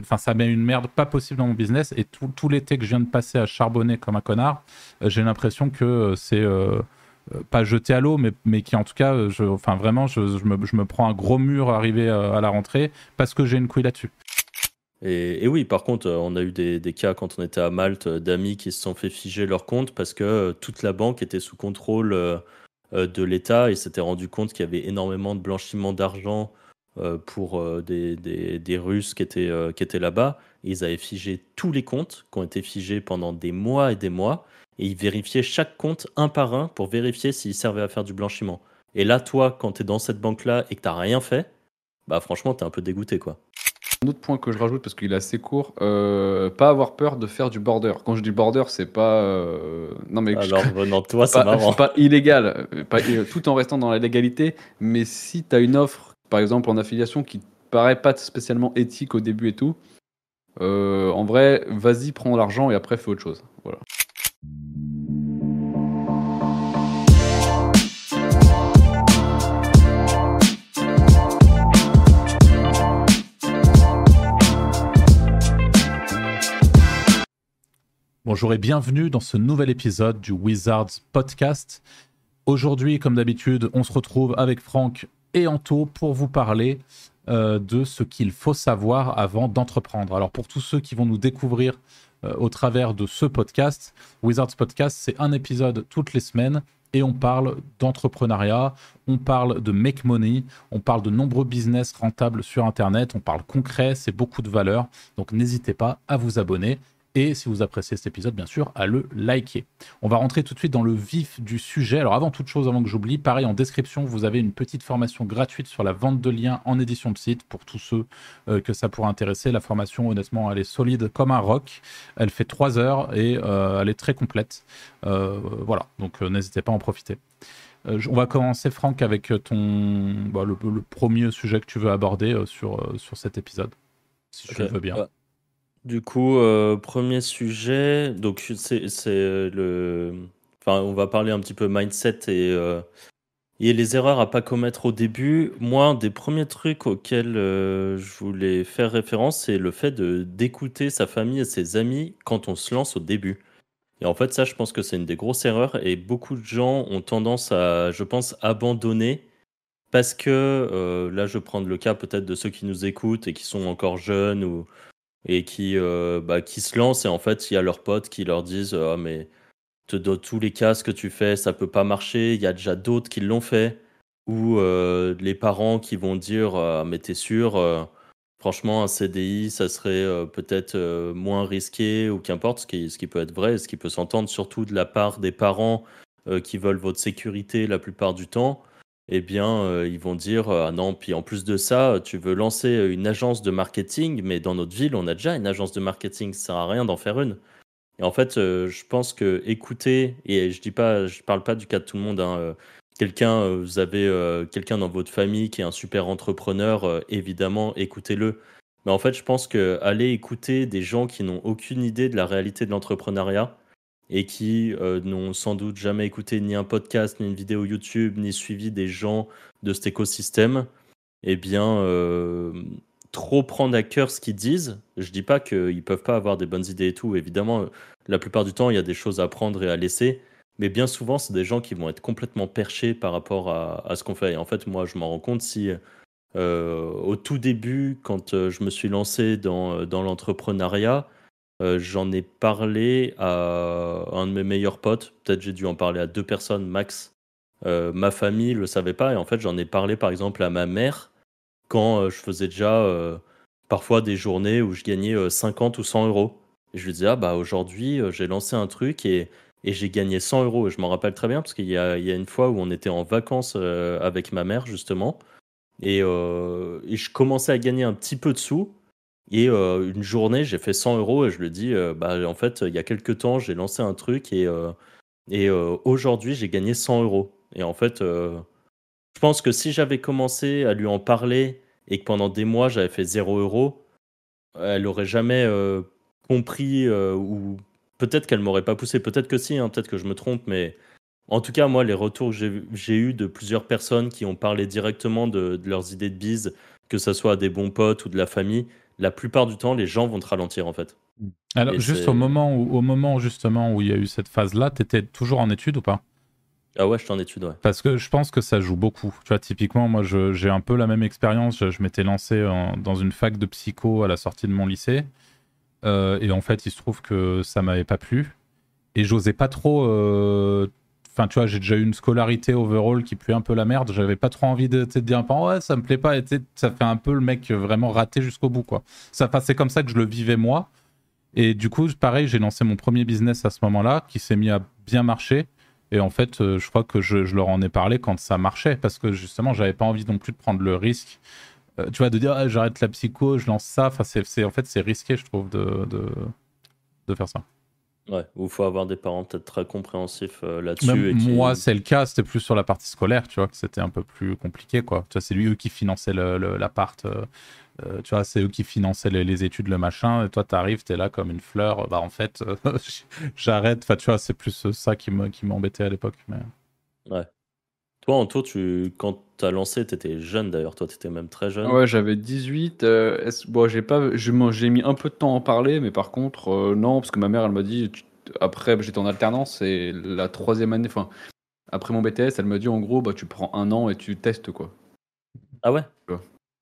Enfin, ça met une merde pas possible dans mon business. Et tout, l'été que je viens de passer à charbonner comme un connard, j'ai l'impression que c'est pas jeté à l'eau, mais, qui en tout cas, enfin vraiment, je, me, prends un gros mur arrivé à la rentrée parce que j'ai une couille là-dessus. Et, oui, par contre, euh, on a eu des, cas quand on était à Malte euh, d'amis qui se sont fait figer leur compte parce que euh, toute la banque était sous contrôle de l'État et s'était rendu compte qu'il y avait énormément de blanchiment d'argent pour des, des, Russes qui étaient, qui étaient là-bas. Ils avaient figé tous les comptes qui ont été figés pendant des mois et des mois et ils vérifiaient chaque compte un par un pour vérifier s'il servait à faire du blanchiment. Et là, toi, quand tu es dans cette banque-là et que tu n'as rien fait, bah franchement, tu es un peu dégoûté quoi. Un autre point que je rajoute parce qu'il est assez court, euh, pas avoir peur de faire du border. Quand je dis border, c'est pas. Euh, non mais alors venant toi, c'est marrant. Pas illégal, pas, tout en restant dans la légalité. Mais si tu as une offre, par exemple en affiliation, qui paraît pas spécialement éthique au début et tout, euh, en vrai, vas-y, prends l'argent et après fais autre chose. Voilà. Bonjour et bienvenue dans ce nouvel épisode du Wizards Podcast. Aujourd'hui, comme d'habitude, on se retrouve avec Franck et Anto pour vous parler euh, de ce qu'il faut savoir avant d'entreprendre. Alors pour tous ceux qui vont nous découvrir euh, au travers de ce podcast, Wizards Podcast, c'est un épisode toutes les semaines et on parle d'entrepreneuriat, on parle de make money, on parle de nombreux business rentables sur Internet, on parle concret, c'est beaucoup de valeur. Donc n'hésitez pas à vous abonner et si vous appréciez cet épisode, bien sûr, à le liker. On va rentrer tout de suite dans le vif du sujet. Alors avant toute chose, avant que j'oublie, pareil en description, vous avez une petite formation gratuite sur la vente de liens en édition de site pour tous ceux euh, que ça pourrait intéresser. La formation, honnêtement, elle est solide comme un roc. Elle fait trois heures et euh, elle est très complète. Euh, voilà, donc n'hésitez pas à en profiter. on va commencer, Franck, avec ton bah, le, premier sujet que tu veux aborder sur, sur cet épisode, si tu veux bien. Du coup, euh, premier sujet, donc c'est le enfin, on va parler un petit peu mindset et euh, et les erreurs à pas commettre au début. Moi, un des premiers trucs auxquels, euh, je voulais faire référence, c'est le fait d'écouter sa famille et ses amis quand on se lance au début et en fait, ça, je pense que c'est une des grosses erreurs et beaucoup de gens ont tendance à, je pense, abandonner parce que, là, je vais prendre le cas peut-être de ceux qui nous écoutent et qui sont encore jeunes ou et qui, euh, bah, qui se lancent et en fait il y a leurs potes qui leur disent ah mais te donne tous les cas que tu fais ça peut pas marcher il y a déjà d'autres qui l'ont fait ou euh, les parents qui vont dire ah, mais t'es sûr euh, franchement un CDI ça serait peut-être moins risqué ou qu'importe ce qui, ce qui peut être vrai ce qui peut s'entendre surtout de la part des parents qui veulent votre sécurité la plupart du temps eh bien, euh, ils vont dire euh, ah non, puis en plus de ça, tu veux lancer une agence de marketing, mais dans notre ville, on a déjà une agence de marketing, ça sert à rien d'en faire une. Et en fait, euh, je pense que écouter, et je dis pas, je parle pas du cas de tout le monde, hein, quelqu'un, vous avez quelqu'un dans votre famille qui est un super entrepreneur, évidemment, écoutez-le. Mais en fait, je pense que aller écouter des gens qui n'ont aucune idée de la réalité de l'entrepreneuriat, et qui euh, n'ont sans doute jamais écouté ni un podcast, ni une vidéo YouTube, ni suivi des gens de cet écosystème, eh bien, euh, trop prendre à cœur ce qu'ils disent. Je dis pas qu'ils peuvent pas avoir des bonnes idées et tout. Évidemment, la plupart du temps, il y a des choses à prendre et à laisser. Mais bien souvent, c'est des gens qui vont être complètement perchés par rapport à, ce qu'on fait. Et en fait, moi, je m'en rends compte si, euh, au tout début, quand je me suis lancé dans l'entrepreneuriat, euh, j'en ai parlé à un de mes meilleurs potes. Peut-être j'ai dû en parler à deux personnes max. Euh, ma famille le savait pas et en fait j'en ai parlé par exemple à ma mère quand euh, je faisais déjà parfois des journées où je gagnais 50 ou 100 euros. Et je lui disais ah bah aujourd'hui j'ai lancé un truc et, et j'ai gagné 100 euros et je m'en rappelle très bien parce qu'il y y a une fois où on était en vacances avec ma mère justement et je commençais à gagner un petit peu de sous et euh, une journée, j'ai fait 100 euros et je le dis, euh, bah, en fait, il y a quelques temps, j'ai lancé un truc et, euh, et aujourd'hui, j'ai gagné 100 euros. Et en fait, je pense que si j'avais commencé à lui en parler et que pendant des mois, j'avais fait 0 euros, elle aurait jamais compris ou peut-être qu'elle m'aurait pas poussé. Peut-être que si, hein, peut-être que je me trompe, mais en tout cas, moi, les retours que j'ai eu de plusieurs personnes qui ont parlé directement de, de leurs idées de bise, que ce soit à des bons potes ou de la famille, la plupart du temps, les gens vont te ralentir en fait. Alors, Et juste au moment, où, au moment justement où il y a eu cette phase-là, tu étais toujours en études ou pas? Ah ouais, je suis en étude, ouais. Parce que je pense que ça joue beaucoup. Tu vois, typiquement, moi, j'ai un peu la même expérience. Je, je m'étais lancé en- dans une fac de psycho à la sortie de mon lycée. Euh, et en fait, il se trouve que ça m'avait pas plu. Et j'osais pas trop. euh, Enfin, tu vois, j'ai déjà eu une scolarité overall qui puait un peu la merde. J'avais pas trop envie de, de dire peu, ouais, ça me plaît pas. Ça fait un peu le mec vraiment raté jusqu'au bout, quoi. Ça, comme ça que je le vivais moi. Et du coup, pareil, j'ai lancé mon premier business à ce moment-là, qui s'est mis à bien marcher. Et en fait, euh, je crois que je, leur en ai parlé quand ça marchait, parce que justement, j'avais pas envie non plus de prendre le risque. euh, tu vois, de dire ah, j'arrête la psycho, je lance ça. Enfin, c'est- en fait, c'est risqué, je trouve, de, de, de faire ça. Ouais, il faut avoir des parents peut-être très compréhensifs euh, là-dessus. Qui- moi, c'est le cas. C'était plus sur la partie scolaire, tu vois, que c'était un peu plus compliqué, quoi. Tu vois, c'est lui eux qui finançait l'appart. euh, euh, tu vois, c'est eux qui finançaient les, les études, le machin. Et toi, t'arrives, t'es là comme une fleur. Bah, en fait, j'arrête. Enfin, tu vois, c'est plus ça qui me, qui m'embêtait à l'époque. Mais... Toi, Anto, tu... quand tu as lancé, tu étais jeune d'ailleurs. Toi, tu étais même très jeune. Ouais, j'avais 18. euh, bon, j'ai pas, j'ai mis un peu de temps à en parler, mais par contre, euh, non, parce que ma mère, elle m'a dit, tu- après, j'étais en alternance et la troisième année, enfin, après mon BTS, elle m'a dit en gros, bah, tu prends un an et tu testes quoi. Ah ouais?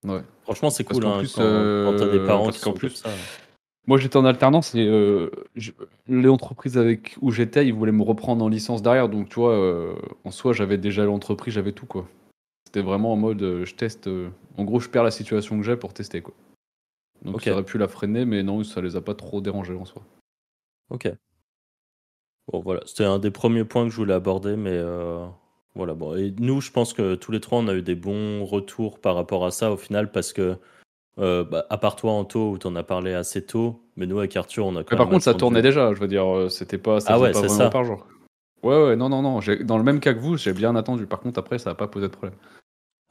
Ouais. Franchement, c'est cool hein, plus, quand, quand t'as des euh, parents qui sont plus, comme ça. Moi, j'étais en alternance et euh, je- l'entreprise avec où j'étais, ils voulaient me reprendre en licence derrière, donc tu vois, euh, en soi, j'avais déjà l'entreprise, j'avais tout quoi. C'était vraiment en mode, euh, je teste. euh, en gros, je perds la situation que j'ai pour tester quoi. Donc Ok. ça aurait pu la freiner, mais non, ça les a pas trop dérangés en soi. Ok. Bon, voilà. C'était un des premiers points que je voulais aborder, mais euh, voilà. Bon. Et nous, je pense que tous les trois, on a eu des bons retours par rapport à ça au final, parce que, euh, bah, à part toi, Anto, où tu en as parlé assez tôt, mais nous, avec Arthur, on a quand Mais par même contre, ça tournait déjà, je veux dire, euh, c'était pas, ça Ah ouais, pas c'est 20 ça. par jour. Ouais, ouais, non, non, non, j'ai- dans le même cas que vous, j'ai bien attendu. Par contre, après, ça a pas posé de problème.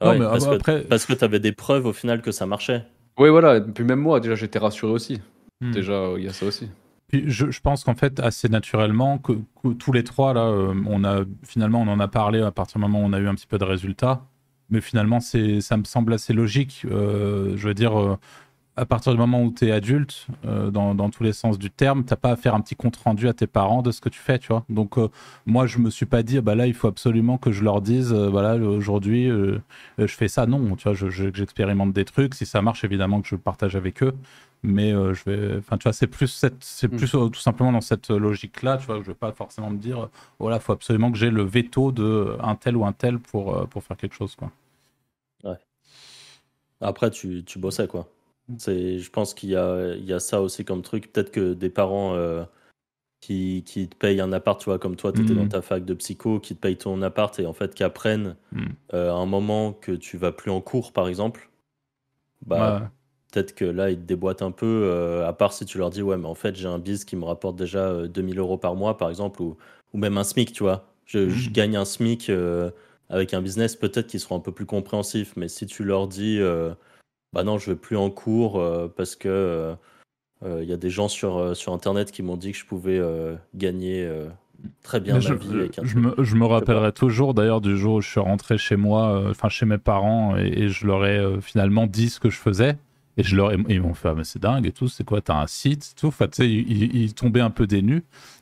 Ah ouais, Non, mais parce, que, après- parce que tu avais des preuves au final que ça marchait. Oui, voilà, et puis même moi, déjà, j'étais rassuré aussi. Hmm. Déjà, il y a ça aussi. Puis je, je pense qu'en fait, assez naturellement, que, que tous les trois, là, euh, on a, finalement, on en a parlé à partir du moment où on a eu un petit peu de résultats. Mais finalement, ça me semble assez logique. Euh, je veux dire, euh, à partir du moment où tu es adulte, euh, dans, dans tous les sens du terme, t'as pas à faire un petit compte rendu à tes parents de ce que tu fais, tu vois. Donc, euh, moi, je me suis pas dit, ah bah là, il faut absolument que je leur dise, euh, voilà, aujourd'hui, je fais ça. Non, tu vois, je- je- j'expérimente des trucs. Si ça marche, évidemment que je le partage avec eux mais je vais enfin tu vois c'est plus c'est plus euh, tout simplement dans cette logique là tu vois je vais pas forcément me dire voilà faut absolument que j'ai le veto de un tel ou un tel pour pour faire quelque chose quoi Après, tu, tu bossais, quoi. C'est, je pense qu'il y a, il y a ça aussi comme truc. Peut-être que des parents euh, qui, qui te payent un appart, tu vois, comme toi, tu étais Mhm. dans ta fac de psycho, qui te payent ton appart et en fait qui apprennent Mhm. euh, à un moment que tu vas plus en cours, par exemple, bah, Ouais. peut-être que là, ils te déboîtent un peu, euh, à part si tu leur dis, ouais, mais en fait, j'ai un biz qui me rapporte déjà euh, 2000 euros par mois, par exemple, ou, ou même un SMIC, tu vois. Je, je Mhm. gagne un SMIC avec un business, peut-être qu'ils seront un peu plus compréhensifs, mais si tu leur dis, bah non, je vais plus en cours euh, parce que euh, euh, il y a des gens sur, euh, sur Internet qui m'ont dit que je pouvais euh, gagner euh, très bien ma je, vie avec un je me, je me rappellerai toujours d'ailleurs du jour où je suis rentré chez moi, euh, enfin chez mes parents, et, et je leur ai euh, finalement dit ce que je faisais. Et je leur ils m'ont fait, ah, mais c'est dingue et tout, c'est quoi, t'as un site, tout. Enfin, tu sais, ils, tombaient un peu des.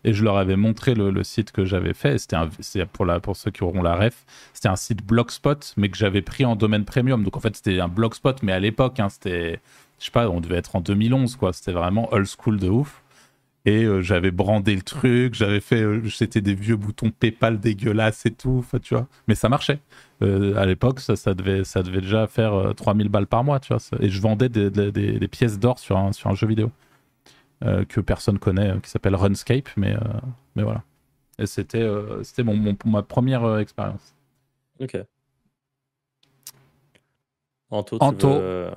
Et je leur avais montré le, site que j'avais fait. C'était pour, pour ceux qui auront la ref, c'était un site Blogspot, mais que j'avais pris en domaine premium. Donc en fait, c'était un Blogspot, mais à l'époque, hein, c'était, je sais pas, on devait être en 2011, quoi. C'était vraiment old school de ouf. Et euh, j'avais brandé le truc, j'avais fait, euh, c'était des vieux boutons PayPal dégueulasses et tout, enfin, tu vois. Mais ça marchait. Euh, à l'époque, ça, ça, devait, ça devait déjà faire euh, 3000 balles par mois, tu vois. Et je vendais des, des- des- des pièces d'or sur un, sur un jeu vidéo que personne connaît, qui s'appelle Runscape, mais, mais voilà. Et c'était c'était mon, mon- ma première expérience. Ok. Anto, Anto. veux,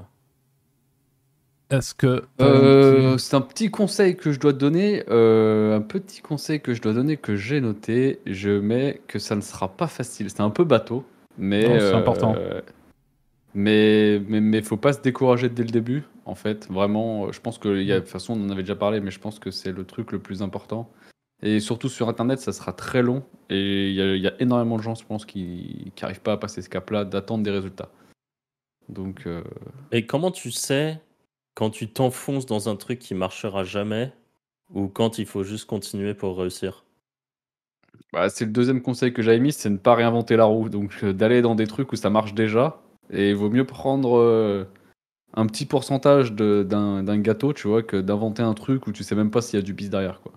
Est-ce que. Euh, petit- c'est un petit conseil que je dois te donner. euh, un petit conseil que je dois donner que j'ai noté. Je mets que ça ne sera pas facile. C'est un peu bateau, mais c'est euh, important. Mais mais mais faut pas se décourager dès le début. En fait, vraiment, euh, je pense que il y a de toute façon on en avait déjà parlé, mais je pense que c'est le truc le plus important. Et surtout sur Internet, ça sera très long. Et il y, a- il y a énormément de gens, je pense, qui n'arrivent pas à passer ce cap-là, d'attendre des résultats. Donc, euh, Et comment tu sais quand tu t'enfonces dans un truc qui marchera jamais ou quand il faut juste continuer pour réussir? Bah, C'est le deuxième conseil que j'avais mis, c'est ne pas réinventer la roue. Donc euh, d'aller dans des trucs où ça marche déjà. Et il vaut mieux prendre euh, un petit pourcentage d'un gâteau, tu vois, que d'inventer un truc où tu sais même pas s'il y a du bis derrière. Quoi.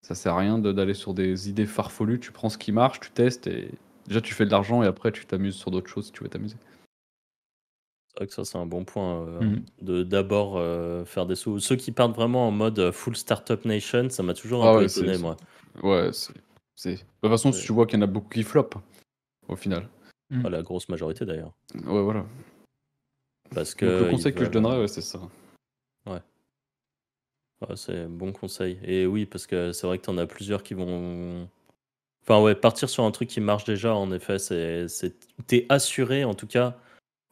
Ça sert à rien d'aller sur des idées farfelues. Tu prends ce qui marche, tu testes et déjà tu fais de l'argent et après tu t'amuses sur d'autres choses si tu veux t'amuser. C'est vrai que ça, c'est un bon point. Euh, mmh. De d'abord euh, faire des sous. Ceux qui partent vraiment en mode euh, full startup nation, ça m'a toujours un ah peu étonné, moi. Ouais, c'est. De toute façon, tu vois qu'il y en a beaucoup qui flopent, au final. Mmh. la grosse majorité d'ailleurs. Ouais, voilà. Parce que. le conseil que je donnerais, c'est ça. Ouais. ouais c'est un bon conseil. Et oui, parce que c'est vrai que tu en as plusieurs qui vont. Enfin, ouais, partir sur un truc qui marche déjà, en effet, c'est. T'es assuré, en tout cas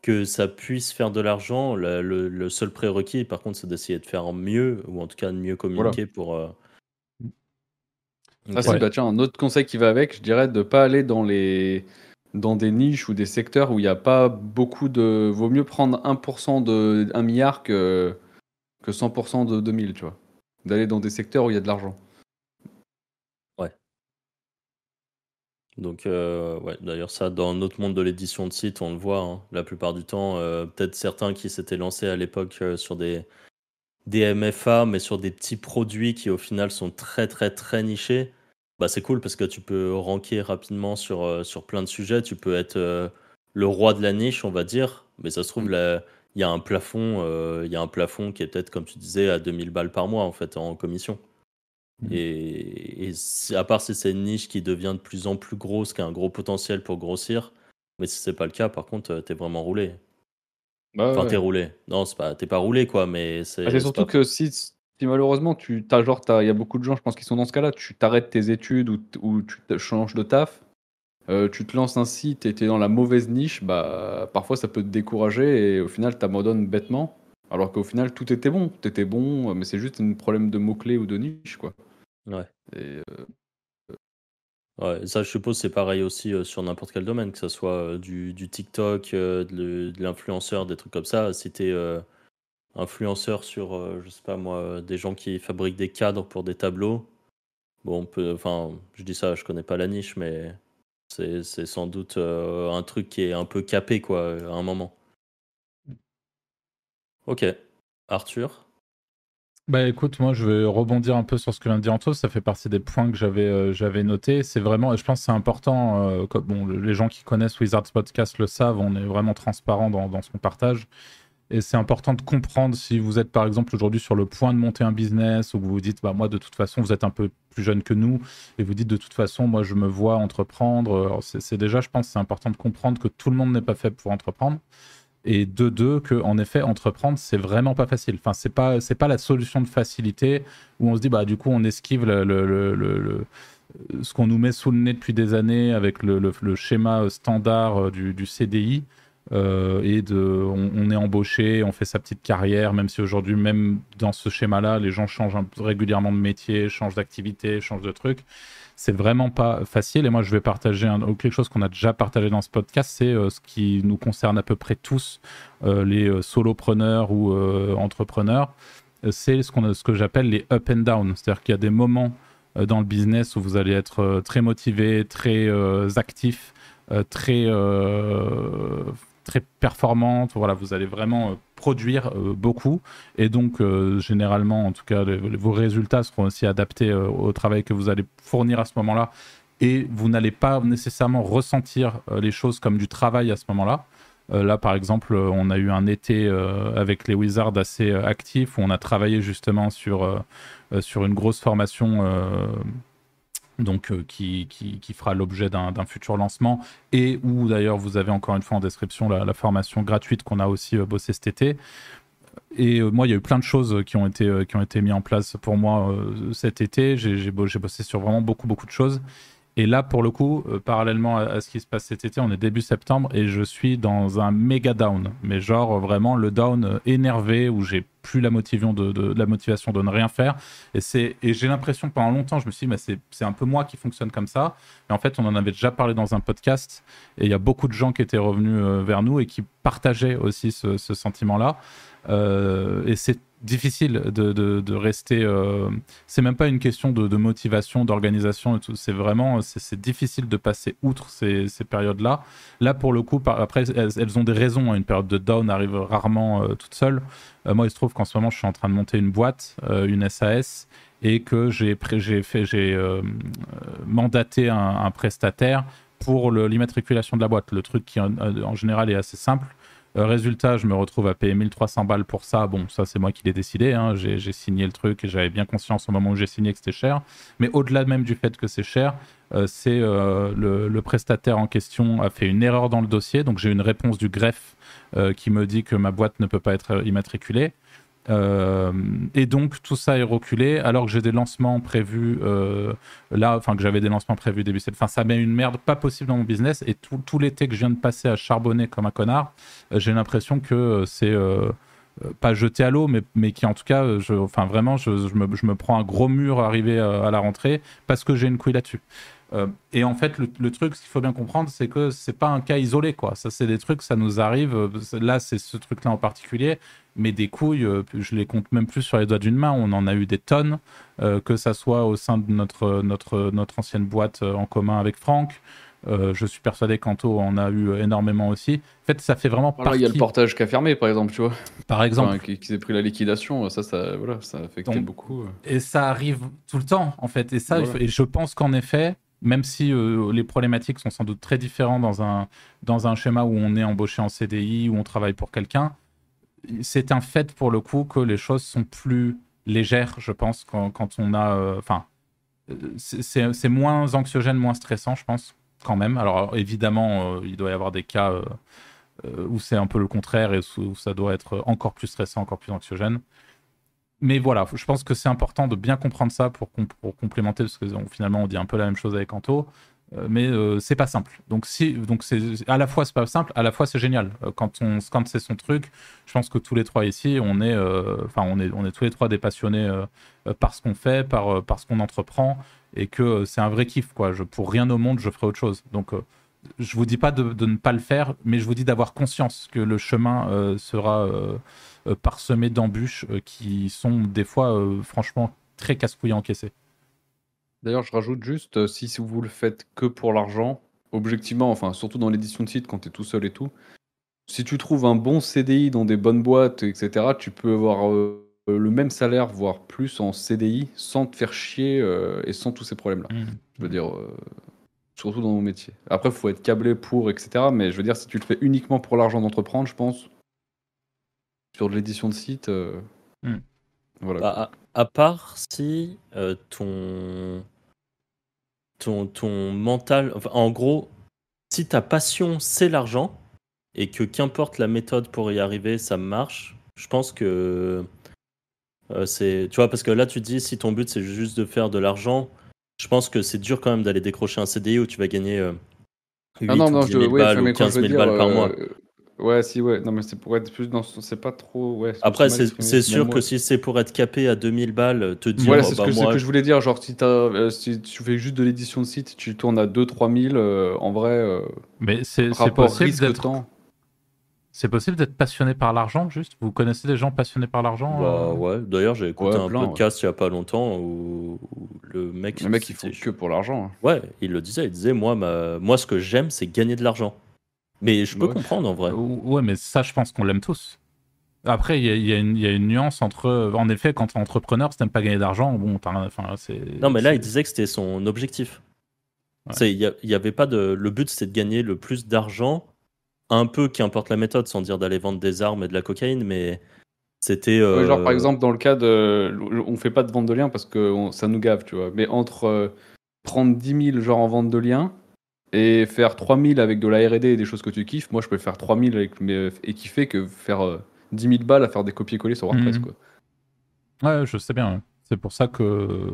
que ça puisse faire de l'argent, le, seul prérequis, par contre, c'est d'essayer de faire mieux, ou en tout cas de mieux communiquer pour. Euh, ah, c'est bah, tiens, un autre conseil qui va avec, je dirais de ne pas aller dans les dans des niches ou des secteurs où il n'y a pas beaucoup de. Vaut mieux prendre 1% de 1 milliard que, que 100% de 2000, tu vois. D'aller dans des secteurs où il y a de l'argent. Donc, euh, ouais, d'ailleurs, ça, dans notre monde de l'édition de site, on le voit hein, la plupart du temps. Euh, peut-être certains qui s'étaient lancés à l'époque euh, sur des, des MFA, mais sur des petits produits qui, au final, sont très, très, très nichés. Bah, c'est cool parce que tu peux ranker rapidement sur, sur plein de sujets. Tu peux être le roi de la niche, on va dire. Mais ça se trouve, mm. il y a un plafond, il y a un plafond qui est peut-être, comme tu disais, à 2000 balles par mois, en fait, en commission. Mmh. Et, à part si c'est une niche qui devient de plus en plus grosse, qui a un gros potentiel pour grossir, mais si c'est pas le cas, par contre, t'es vraiment roulé. Bah, enfin, t'es roulé. Non, c'est pas, t'es pas roulé, quoi, mais c'est. Ah, surtout que si, si, malheureusement, tu as genre, il y a beaucoup de gens, je pense, qui sont dans ce cas-là, tu t'arrêtes tes études ou, ou tu changes de taf, euh, tu te lances un site et tu es dans la mauvaise niche, bah, parfois ça peut te décourager et au final, t'abandonnes bêtement. Alors qu'au final, tout était bon. T'étais bon, mais c'est juste un problème de mots-clés ou de niche, quoi. Ouais. Et, Ouais, ça, je suppose, c'est pareil aussi sur n'importe quel domaine, que ce soit du, du TikTok, de, l'influenceur, des trucs comme ça. Si t'es influenceur sur, je sais pas moi, des gens qui fabriquent des cadres pour des tableaux, bon, peut, enfin, je dis ça, je connais pas la niche, mais c'est, c'est sans doute un truc qui est un peu capé, quoi, à un moment. Ok. Arthur? Bah écoute, moi je vais rebondir un peu sur ce que vient de dire Anto, ça fait partie des points que j'avais euh, notés. C'est vraiment, et je pense que c'est important, euh, bon, les gens qui connaissent Wizards Podcast le savent, on est vraiment transparent dans, dans partage. Et c'est important de comprendre si vous êtes par exemple aujourd'hui sur le point de monter un business ou que vous vous dites, bah moi de toute façon vous êtes un peu plus jeune que nous et vous dites de toute façon moi je me vois entreprendre. C'est déjà, je pense, c'est important de comprendre que tout le monde n'est pas fait pour entreprendre et de deux que en effet entreprendre c'est vraiment pas facile. Enfin c'est pas c'est pas la solution de facilité où on se dit bah du coup on esquive le, le, le, ce qu'on nous met sous le nez depuis des années avec le, schéma standard euh, du, du CDI euh, et de on, est embauché on fait sa petite carrière même si aujourd'hui même dans ce schéma là les gens changent régulièrement de métier changent d'activité changent de trucs c'est vraiment pas facile. Et moi, je vais partager quelque chose qu'on a déjà partagé dans ce podcast, c'est euh, ce qui nous concerne à peu près tous, euh, les euh, solopreneurs ou entrepreneurs. C'est ce, qu'on ce que j'appelle les up and down. C'est-à-dire qu'il y a des moments dans le business où vous allez être très motivé, très actif, très très performante. Voilà, vous allez vraiment produire euh, beaucoup et donc euh, généralement, en tout cas, vos résultats seront aussi adaptés au travail que vous allez fournir à ce moment-là et vous n'allez pas nécessairement ressentir les choses comme du travail à ce moment-là. là, par exemple, on a eu un été avec les Wizards assez actif où on a travaillé justement sur, sur une grosse formation donc euh, qui, qui, fera l'objet d'un futur lancement, et où d'ailleurs vous avez encore une fois en description la, formation gratuite qu'on a aussi euh, bossé cet été. Et euh, moi, il y a eu plein de choses qui ont été, qui ont été mises en place pour moi cet été. J'ai bossé sur vraiment beaucoup, beaucoup de choses. Et là, pour le coup, euh, parallèlement à, ce qui se passe cet été, on est début septembre et je suis dans un méga down. Mais genre euh, vraiment le down euh, énervé où j'ai plus la motivation de, ne rien faire. Et, et j'ai l'impression que pendant longtemps, je me suis dit, mais c'est, c'est un peu moi qui fonctionne comme ça. Et en fait, on en avait déjà parlé dans un podcast et il y a beaucoup de gens qui étaient revenus vers nous et qui partageaient aussi ce, sentiment-là. Et c'est difficile de, de, rester. euh, c'est même pas une question de, motivation, d'organisation et tout. C'est vraiment, c'est, difficile de passer outre ces, ces périodes-là. Là, pour le coup, après, elles, ont des raisons. hein. Une période de down arrive rarement euh, toute seule. Euh, moi, il se trouve qu'en ce moment, je suis en train de monter une boîte, une SAS, et que j'ai, fait, j'ai mandaté un, prestataire pour l'immatriculation de la boîte. Le truc qui, en général, est assez simple. Euh, résultat, je me retrouve à payer 1300 balles pour ça. Bon, ça, c'est moi qui l'ai décidé. hein. J'ai signé le truc et j'avais bien conscience au moment où j'ai signé que c'était cher. Mais au-delà même du fait que c'est cher, euh, c'est euh, le, prestataire en question a fait une erreur dans le dossier. Donc, j'ai une réponse du greffe qui me dit que ma boîte ne peut pas être immatriculée. Euh, et donc tout ça est reculé alors que j'ai des lancements prévus euh, là, enfin que j'avais des lancements prévus début septembre. Enfin, ça met une merde pas possible dans mon business et tout, tout l'été que je viens de passer à charbonner comme un connard, euh, j'ai l'impression que c'est pas jeté à l'eau, mais, mais qui en tout cas, enfin vraiment, je, me, prends un gros mur arrivé euh, à la rentrée parce que j'ai une couille là-dessus. Et en fait, le, le truc, ce qu'il faut bien comprendre, c'est que c'est pas un cas isolé, quoi. Ça, c'est des trucs, ça nous arrive. Là, c'est ce truc-là en particulier, mais des couilles, euh, je les compte même plus sur les doigts d'une main. On en a eu des tonnes, euh, que ça soit au sein de notre notre notre ancienne boîte euh, en commun avec Franck. Euh, je suis persuadé qu'Anto en a eu énormément aussi. En fait, ça fait vraiment Voilà, partie. il y a le portage qui a fermé, par exemple, tu vois. Par exemple, Enfin, qui, qui s'est pris la liquidation, ça, ça, voilà, ça a affecté Donc, beaucoup. Et ça arrive tout le temps, en fait. Et ça, Voilà. et je pense qu'en effet, même si euh, les problématiques sont sans doute très différentes dans un, dans un schéma où on est embauché en CDI, où on travaille pour quelqu'un, c'est un fait pour le coup que les choses sont plus légères, je pense, quand, on a. euh, Enfin, c'est- moins anxiogène, moins stressant, je pense, quand même. Alors, évidemment, euh, il doit y avoir des cas euh, où c'est un peu le contraire et où ça doit être encore plus stressant, encore plus anxiogène mais voilà, je pense que c'est important de bien comprendre ça pour, com- pour complémenter, parce que finalement on dit un peu la même chose avec Anto, mais euh, c'est pas simple. Donc c'est à la fois c'est pas simple, à la fois c'est génial. Euh, quand on, quand c'est son truc, je pense que tous les trois ici, on est, euh, enfin on est, on est tous les trois des passionnés euh, euh, par ce qu'on fait, par, euh, par ce qu'on entreprend, et que euh, c'est un vrai kiff quoi. Pour rien au monde, je ferai autre chose. Donc euh, je vous dis pas de, de ne pas le faire, mais je vous dis d'avoir conscience que le chemin euh, sera euh, euh, parsemé d'embûches euh, qui sont des fois, euh, franchement, très casse-couilles à encaisser. D'ailleurs, je rajoute juste, euh, si vous le faites que pour l'argent, objectivement, enfin, surtout dans l'édition de site, quand tu es tout seul et tout, si tu trouves un bon CDI dans des bonnes boîtes, etc., tu peux avoir euh, le même salaire, voire plus en CDI, sans te faire chier euh, et sans tous ces problèmes-là. Je veux dire, surtout dans nos métiers. Après, il faut être câblé pour, etc., mais je veux dire, si tu le fais uniquement pour l'argent d'entreprendre, je pense, sur de l'édition de site, euh, Mm. Voilà. Bah, à, à part si euh, ton, ton, ton mental, enfin, en gros, si ta passion c'est l'argent et que qu'importe la méthode pour y arriver, ça marche, je pense que euh, c'est. Tu vois, parce que là tu dis si ton but c'est juste de faire de l'argent, je pense que c'est dur quand même d'aller décrocher un CDI où tu vas gagner euh, 8 Ah non, ou non, 10 je, 000 ouais, balles ou quand 15 je veux 000 dire, balles par euh, mois. Ouais, si, ouais. Non, mais c'est pour être plus dans. ce- C'est pas trop. Ouais, Après, c'est sûr que moi- si c'est pour être capé à 2000 balles, te dire, Voilà, c'est ce bah, que, ce moi, que je voulais dire. Genre, si, t'as, euh, si tu fais juste de l'édition de site, tu tournes à 2-3 000, euh, en vrai, euh, Mais c'est possible d'être c'est possible d'être passionné par l'argent, juste? Vous connaissez des gens passionnés par l'argent Bah ouais, d'ailleurs j'ai écouté Ouais, un plein, podcast il y a pas longtemps où, où le mec... Les mecs, ils font c'était- que pour l'argent. hein. Ouais, il le disait, il disait moi, ma... moi ce que j'aime c'est gagner de l'argent. Mais je peux Ouais. comprendre en vrai. Ou- Ouais, mais ça, je pense qu'on l'aime tous. Après, il y, a- y une- il y a une nuance entre. En effet, quand tu es entrepreneur, si t'aimes pas gagner d'argent, bon, t'as rien- enfin, c'est. Non mais là il disait que c'était son objectif. Ouais. Il y, avait pas de... Le but c'était de gagner le plus d'argent, un peu qu'importe la méthode, sans dire d'aller vendre des armes et de la cocaïne, mais c'était... Ouais, genre, euh, par exemple, dans le cas de. On fait pas de vente de liens parce que on- ça nous gave, tu vois. Mais entre euh, prendre 10 000 genre en vente de liens et faire 3 000 avec de la RD et des choses que tu kiffes, moi je peux faire 3 000 avec mes... et kiffer que faire euh, 10 000 balles à faire des copier-coller sur WordPress, Mhm. quoi. Ouais, je sais bien. C'est pour ça que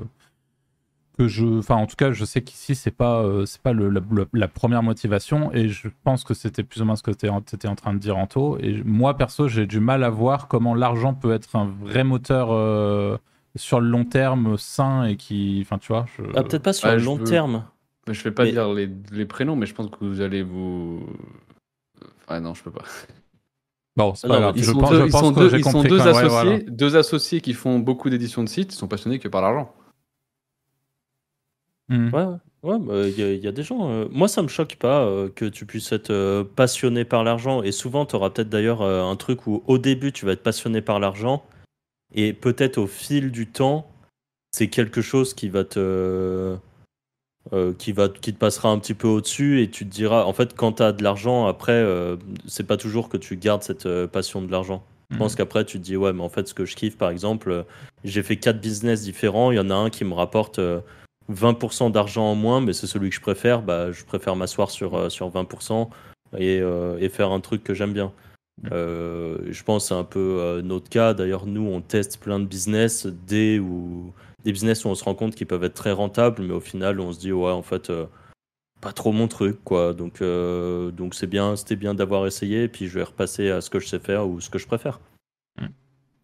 que je, enfin en tout cas, je sais qu'ici c'est pas euh, c'est pas le, la, la, première motivation et je pense que c'était plus ou moins ce que tu étais en train de dire Anto. Et moi perso, j'ai du mal à voir comment l'argent peut être un vrai moteur euh, sur le long terme sain et qui, enfin tu vois. Je... Ah, peut-être pas sur le long terme. Je vais pas dire les, les, prénoms, mais je pense que vous allez vous. Ah non, je peux pas. Bon, c'est pas grave. Ils sont, deux, ils sont deux, ils sont deux associés, ouais, voilà. deux associés qui font beaucoup d'éditions de sites, ils sont passionnés que par l'argent. Mmh. Ouais, ouais, il bah, y, y, a des gens. Euh, moi, ça me choque pas euh, que tu puisses être euh, passionné par l'argent. Et souvent, tu auras peut-être d'ailleurs un truc où au début, tu vas être passionné par l'argent. Et peut-être au fil du temps, c'est quelque chose qui va te. Qui, va, qui te passera un petit peu au-dessus et tu te diras, en fait, quand tu as de l'argent, après, c'est pas toujours que tu gardes cette passion de l'argent. Je pense mmh. qu'après, tu te dis, ouais, mais en fait, ce que je kiffe, par exemple, j'ai fait quatre business différents, il y en a un qui me rapporte 20% d'argent en moins, mais c'est celui que je préfère, bah, je préfère m'asseoir sur, euh, sur 20% et, euh, et, faire un truc que j'aime bien. Euh, je pense que c'est un peu notre cas. D'ailleurs, nous, on teste plein de business, des, ou, des business où on se rend compte qu'ils peuvent être très rentables, mais au final, on se dit, ouais, en fait, pas trop mon truc, quoi. Donc, donc c'est bien, c'était bien d'avoir essayé, et puis je vais repasser à ce que je sais faire ou ce que je préfère.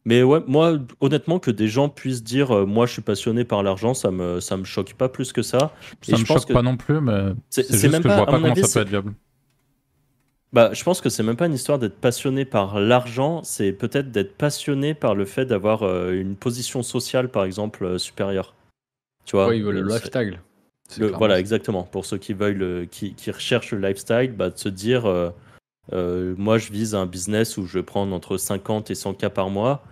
Mais ouais, moi, honnêtement, que des gens puissent dire euh, moi je suis passionné par l'argent, ça me, ça me choque pas plus que ça. Ça me choque pas non plus, mais c'est juste même que pas, je vois pas comment ça peut être viable. Bah, je pense que c'est même pas une histoire d'être passionné par l'argent, c'est peut-être d'être passionné par le fait d'avoir euh, une position sociale, par exemple, euh, supérieure. Tu vois? Oui, le lifestyle. Le, voilà, exactement. Pour ceux qui veulent, qui, qui, recherchent le lifestyle, bah, de se dire moi je vise un business où je vais prendre entre 50 et 100 cas par mois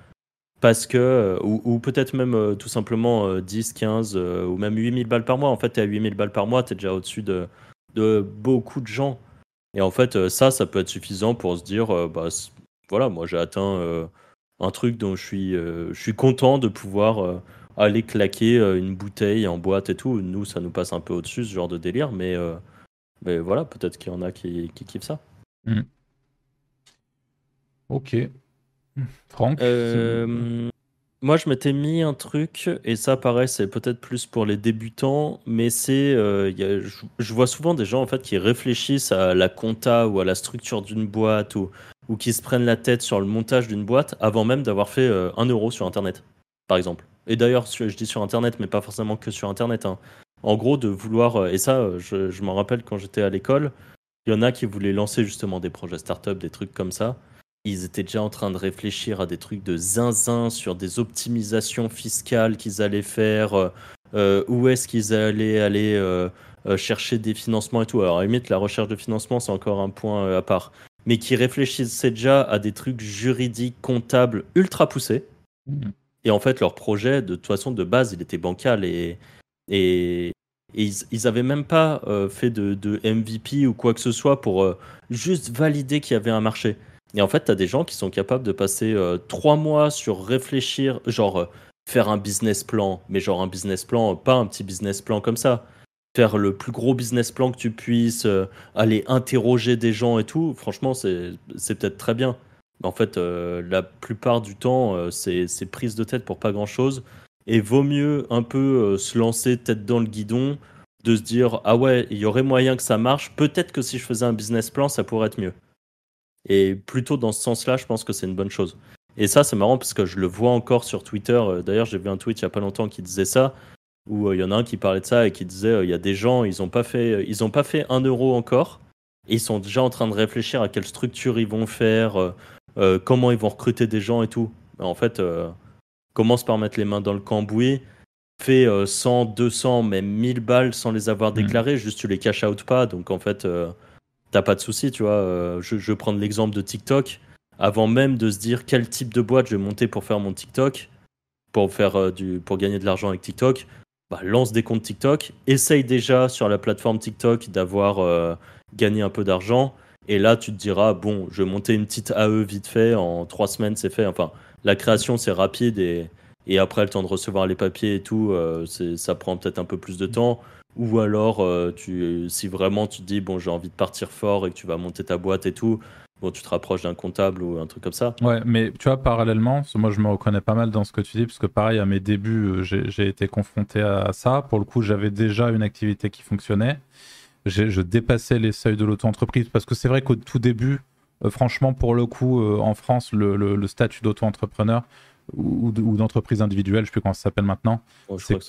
parce que, euh, ou, peut-être même euh, tout simplement 10, euh, 15 ou même 8000 balles par mois. En fait, tu es à 8000 balles par mois, tu es déjà au-dessus de, de, beaucoup de gens. Et en fait, ça, ça peut être suffisant pour se dire, bah, voilà, moi j'ai atteint un truc dont je suis, je suis content de pouvoir aller claquer une bouteille en boîte et tout. Nous, ça nous passe un peu au-dessus, ce genre de délire, mais, mais voilà, peut-être qu'il y en a qui, qui kiffent ça. Mmh. Ok. Franck euh, Moi, je m'étais mis un truc, et ça, pareil, c'est peut-être plus pour les débutants, mais c'est. Euh, je, vois souvent des gens en fait qui réfléchissent à la compta ou à la structure d'une boîte ou, ou qui se prennent la tête sur le montage d'une boîte avant même d'avoir fait euh, un euro sur Internet, par exemple. Et d'ailleurs, je dis sur Internet, mais pas forcément que sur Internet. Hein. En gros, de vouloir. Et ça, je, je m'en rappelle quand j'étais à l'école, il y en a qui voulaient lancer justement des projets start-up, des trucs comme ça ils étaient déjà en train de réfléchir à des trucs de zinzin sur des optimisations fiscales qu'ils allaient faire, euh, euh, où est-ce qu'ils allaient aller euh, chercher des financements et tout. Alors, à la limite, la recherche de financement, c'est encore un point à part. Mais qui réfléchissaient déjà à des trucs juridiques, comptables, ultra poussés. Mmh. Et en fait, leur projet, de toute façon, de base, il était bancal et, et, ils, ils avaient même pas fait de, de, MVP ou quoi que ce soit pour juste valider qu'il y avait un marché. Et en fait, tu as des gens qui sont capables de passer euh, trois mois sur réfléchir, genre euh, faire un business plan, mais genre un business plan, pas un petit business plan comme ça. Faire le plus gros business plan que tu puisses, euh, aller interroger des gens et tout, franchement, c'est peut-être très bien. Mais en fait, la plupart du temps, c'est prise de tête pour pas grand-chose. Et vaut mieux un peu se lancer tête dans le guidon, de se dire, ah ouais, il y aurait moyen que ça marche, peut-être que si je faisais un business plan, ça pourrait être mieux. Et plutôt dans ce sens-là, je pense que c'est une bonne chose. Et ça, c'est marrant parce que je le vois encore sur Twitter. Euh, d'ailleurs, j'ai vu un tweet il n'y a pas longtemps qui disait ça, où euh, il y en a un qui parlait de ça et qui disait euh, il y a des gens, ils n'ont pas, fait, ils pas fait un euro encore, et ils sont déjà en train de réfléchir à quelle structure ils vont faire, comment ils vont recruter des gens et tout. En fait, commence par mettre les mains dans le cambouis, fais 100, 200, même 1000 balles sans les avoir mmh. déclarées, juste tu les cash out pas. Donc en fait t'as pas de souci, tu vois. Euh, je, vais prendre l'exemple de TikTok. Avant même de se dire quel type de boîte je vais monter pour faire mon TikTok, pour, faire, euh, du, pour gagner de l'argent avec TikTok, bah, lance des comptes TikTok. Essaye déjà sur la plateforme TikTok d'avoir euh, gagné un peu d'argent. Et là, tu te diras, bon, je vais monter une petite AE vite fait. En trois semaines, c'est fait. Enfin, la création, c'est rapide. Et, et après, le temps de recevoir les papiers et tout, ça prend peut-être un peu plus de temps. Ou alors, euh, si vraiment tu te dis, bon, j'ai envie de partir fort et que tu vas monter ta boîte et tout, Bon, tu te rapproches d'un comptable ou un truc comme ça. Ouais, mais tu vois, parallèlement, moi je me reconnais pas mal dans ce que tu dis, parce que pareil, à mes débuts, euh, j'ai été confronté à ça. Pour le coup, j'avais déjà une activité qui fonctionnait. Je dépassais les seuils de l'auto-entreprise, parce que c'est vrai qu'au tout début, euh, franchement, pour le coup, euh, en France, le statut d'auto-entrepreneur, ou, d'entreprise individuelle, je sais plus comment ça s'appelle maintenant.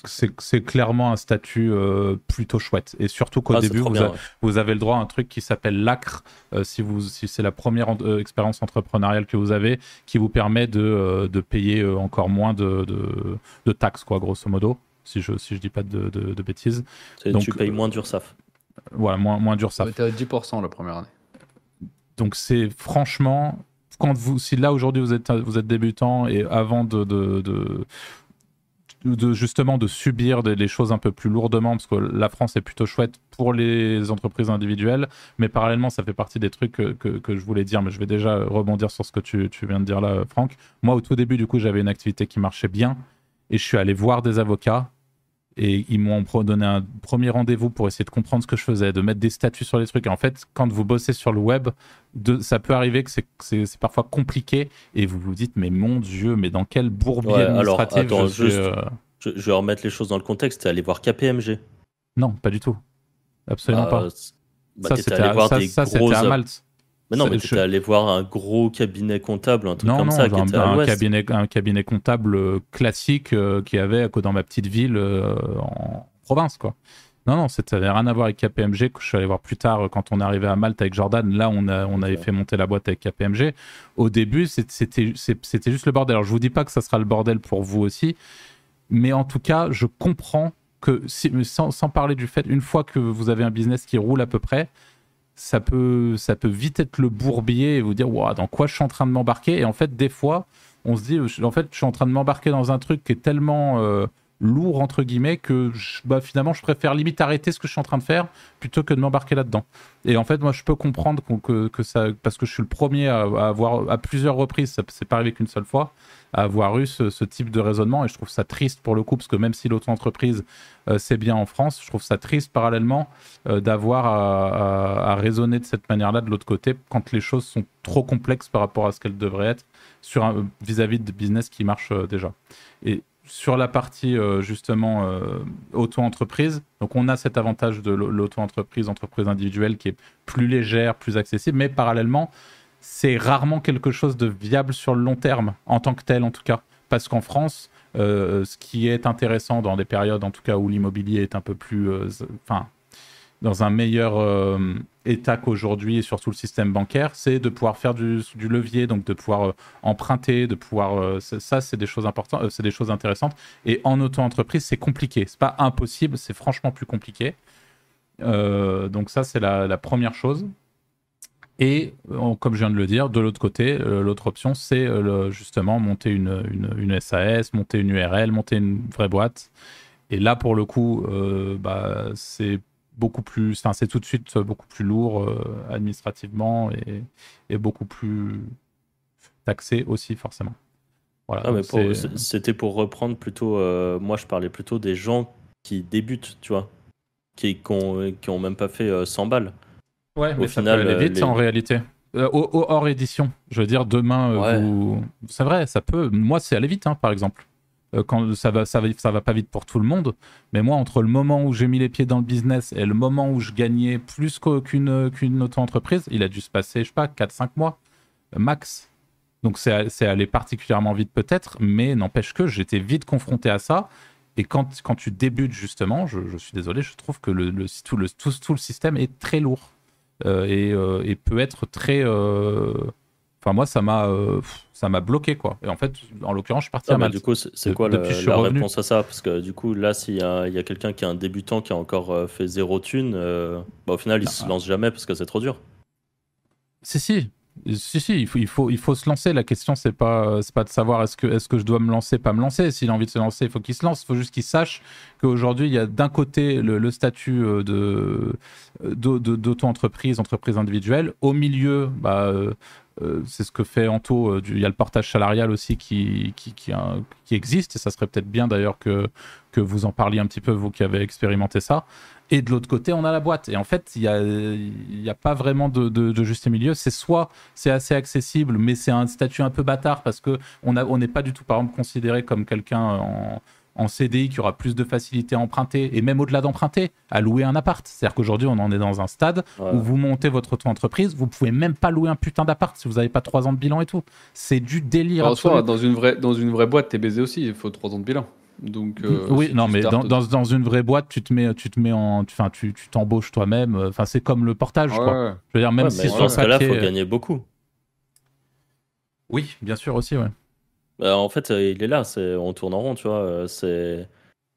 c'est clairement un statut euh, plutôt chouette. Et surtout qu'au ah, début, vous, avez le droit à un truc qui s'appelle l'ACRE, euh, si, si c'est la première euh, expérience entrepreneuriale que vous avez, qui vous permet de, de payer encore moins de, de, taxes, quoi, grosso modo, si je si je dis pas de, de bêtises. Donc, tu payes moins d'URSAF. Voilà, moins, moins d'URSAF. Tu à 10% la première année. Donc c'est franchement si là aujourd'hui vous êtes, vous êtes débutant et avant de, de, de, justement de subir les choses un peu plus lourdement, parce que la France est plutôt chouette pour les entreprises individuelles, mais parallèlement ça fait partie des trucs que, que, je voulais dire, mais je vais déjà rebondir sur ce que tu, tu viens de dire là, Franck. Moi au tout début du coup j'avais une activité qui marchait bien et je suis allé voir des avocats et ils m'ont donné un premier rendez-vous pour essayer de comprendre ce que je faisais, de mettre des statuts sur les trucs. Et en fait, quand vous bossez sur le web, de, ça peut arriver que c'est parfois compliqué et vous vous dites, mais mon Dieu, mais dans quel bourbier administratif je, euh, je, vais remettre les choses dans le contexte. Aller voir KPMG Non, pas du tout. Absolument bah, pas. Bah, ça, c'était à, à Malte. Mais non, mais tu allé voir un gros cabinet comptable, un truc comme ça, qui était un, cabinet, un cabinet comptable euh, classique euh, qui avait dans ma petite ville euh, en province, quoi. Non, non, ça n'avait rien à voir avec KPMG, que je suis allé voir plus tard quand on est arrivé à Malte avec Jordan. Là, on, a, on avait fait monter la boîte avec KPMG. Au début, c'était juste le bordel. Alors, je vous dis pas que ça sera le bordel pour vous aussi, mais en tout cas, je comprends que, sans, sans parler du fait, une fois que vous avez un business qui roule à peu près, ça peut, ça peut vite être le bourbier et vous dire dans quoi je suis en train de m'embarquer? Et en fait, des fois, on se dit en fait, je suis en train de m'embarquer dans un truc qui est tellement euh, lourd entre guillemets que bah, finalement je préfère limite arrêter ce que je suis en train de faire plutôt que de m'embarquer là-dedans. Et en fait moi je peux comprendre que, ça parce que je suis le premier à, avoir à plusieurs reprises, c'est pas arrivé qu'une seule fois, à avoir eu ce, type de raisonnement et je trouve ça triste pour le coup parce que même si l'auto-entreprise euh, c'est bien en France, je trouve ça triste parallèlement euh, d'avoir à, raisonner de cette manière-là de l'autre côté quand les choses sont trop complexes par rapport à ce qu'elles devraient être vis-à-vis de business qui marche euh, déjà. Et sur la partie euh, justement euh, auto-entreprise, donc on a cet avantage de l'auto-entreprise, entreprise individuelle qui est plus légère, plus accessible, mais parallèlement, c'est rarement quelque chose de viable sur le long terme, en tant que tel en tout cas. Parce qu'en France, euh, ce qui est intéressant dans des périodes en tout cas où l'immobilier est un peu plus... Enfin, dans un meilleur état qu'aujourd'hui et surtout le système bancaire, c'est de pouvoir faire du, levier, donc de pouvoir euh, emprunter, de pouvoir. Euh, ça, c'est des choses importantes, c'est des choses intéressantes. Et en auto-entreprise, c'est compliqué. C'est pas impossible, c'est franchement plus compliqué. donc ça, c'est la, première chose. Et comme je viens de le dire, de l'autre côté, l'autre option, c'est justement monter une, une, SAS, monter une URL, monter une vraie boîte. Et là, pour le coup, bah, c'est beaucoup plus, enfin, c'est tout de suite beaucoup plus lourd euh, administrativement et, beaucoup plus taxé aussi forcément. Voilà, ah, c'était pour reprendre plutôt, euh, moi je parlais plutôt des gens qui débutent, tu vois, qui n'ont qui ont même pas fait 100 euh, balles. Ouais, Au mais final, ça peut aller vite en réalité. hors édition, je veux dire, demain, vous... c'est vrai, ça peut. Moi, c'est aller vite, hein, par exemple. Euh, quand ça va, ça va, ça va pas vite pour tout le monde. Mais moi, entre le moment où j'ai mis les pieds dans le business et le moment où je gagnais plus qu'une qu'une auto-entreprise, il a dû se passer, je sais pas, 4-5 mois euh, max. Donc c'est allé particulièrement vite peut-être, mais n'empêche que j'étais vite confronté à ça. Et quand, quand tu débutes justement, je, suis désolé, je trouve que le, tout, le, système est très lourd euh, et, et, peut être très... Enfin moi, ça m'a ça m'a bloqué quoi. Et en fait, en l'occurrence, je suis parti ah, à Malte. Du coup, c'est quoi la, réponse à ça? Parce que du coup, là, s'il y a, a quelqu'un qui est un débutant qui a encore euh, fait zéro thune, euh, bah, au final, il se lance jamais parce que c'est trop dur. Si, si. Si, si, il faut, il faut, il faut se lancer. La question, c'est pas, c'est pas de savoir est-ce que, est-ce que je dois me lancer, pas me lancer. S'il a envie de se lancer, il faut qu'il se lance. Il faut juste qu'il sache qu'aujourd'hui, il y a d'un côté le, statut euh, de, d'auto-entreprise, entreprise individuelle. Au milieu, bah, euh, c'est ce que fait Anto. euh, Il y a le portage salarial aussi qui, qui, qui, existe, et ça serait peut-être bien d'ailleurs que, que vous en parliez un petit peu, vous qui avez expérimenté ça. Et de l'autre côté, on a la boîte. Et en fait, il n'y a, a pas vraiment de, de, juste milieu. C'est soit c'est assez accessible, mais c'est un statut un peu bâtard parce que on a- on n'est pas du tout, par exemple, considéré comme quelqu'un en, en CDI qui aura plus de facilité à emprunter, et même au-delà d'emprunter, à louer un appart. C'est-à-dire qu'aujourd'hui, on en est dans un stade Ouais. où vous montez votre auto-entreprise, vous pouvez même pas louer un putain d'appart si vous n'avez pas trois ans de bilan et tout. C'est du délire En soi, dans une vraie, dans une vraie boîte, t'es baisé aussi. Il faut 3 ans de bilan. Donc, euh, oui, si non, mais dans, dans, dans une vraie boîte, tu te mets, tu te mets en, enfin, tu tu t'embauches toi-même. Enfin, c'est comme le portage, Ouais, quoi. ouais. Je veux dire, même Ouais, si sur il papier, faut gagner beaucoup. oui, bien sûr aussi, ouais. Bah, en fait, euh, il est là, c'est, on tourne en rond, tu vois. euh, C'est